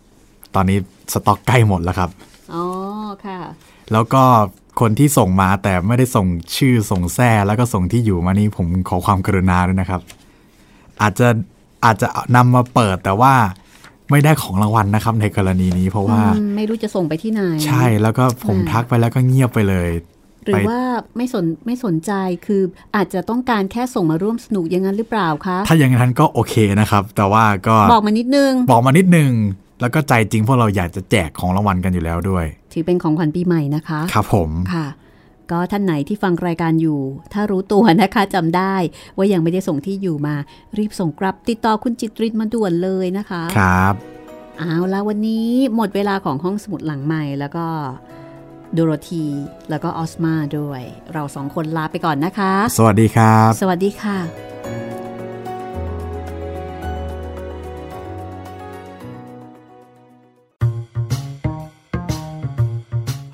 ตอนนี้สต็อกใกล้หมดแล้วครับ อ๋อ ค่ะ แล้วก็ คนที่ส่งมาแต่ไม่ได้ส่งชื่อส่งแท้แล้วก็ส่งที่อยู่มานี่ผมขอความกรุณาด้วยนะครับ อาจจะอาจจะนำมาเปิดแต่ว่าไม่ได้ของรางวัลนะครับ ในกรณีนี้เพราะว่าอืมไม่รู้จะส่งไปที่ไหน ใช่แล้วก็ผมอ่าทักไปแล้วก็เงียบไปเลย หรือไปว่าไม่สนไม่สนใจคืออาจจะต้องการแค่ส่งมาร่วมสนุกอย่างนั้นหรือเปล่าคะถ้าอย่างนั้นก็โอเคนะครับ แต่ว่าก็บอกมานิดนึง บอกมานิดนึง แล้วก็ใจจริงพวกเราอยากจะแจกของรางวัลกันอยู่แล้วด้วย ถือเป็นของขวัญปีใหม่นะคะ ครับผมค่ะ ก็ท่านไหนที่ฟังรายการอยู่ ถ้ารู้ตัวนะคะจำได้ว่ายังไม่ได้ส่งที่อยู่มา รีบส่งกลับติดต่อคุณจิตรินมาด่วนเลยนะคะ ครับเอาละวันนี้หมดเวลาของห้องสมุดหลังใหม่แล้วก็โดโรธีแล้วก็ออสมาด้วย เราสองคนลาไปก่อนนะคะ สวัสดีครับ สวัสดีค่ะ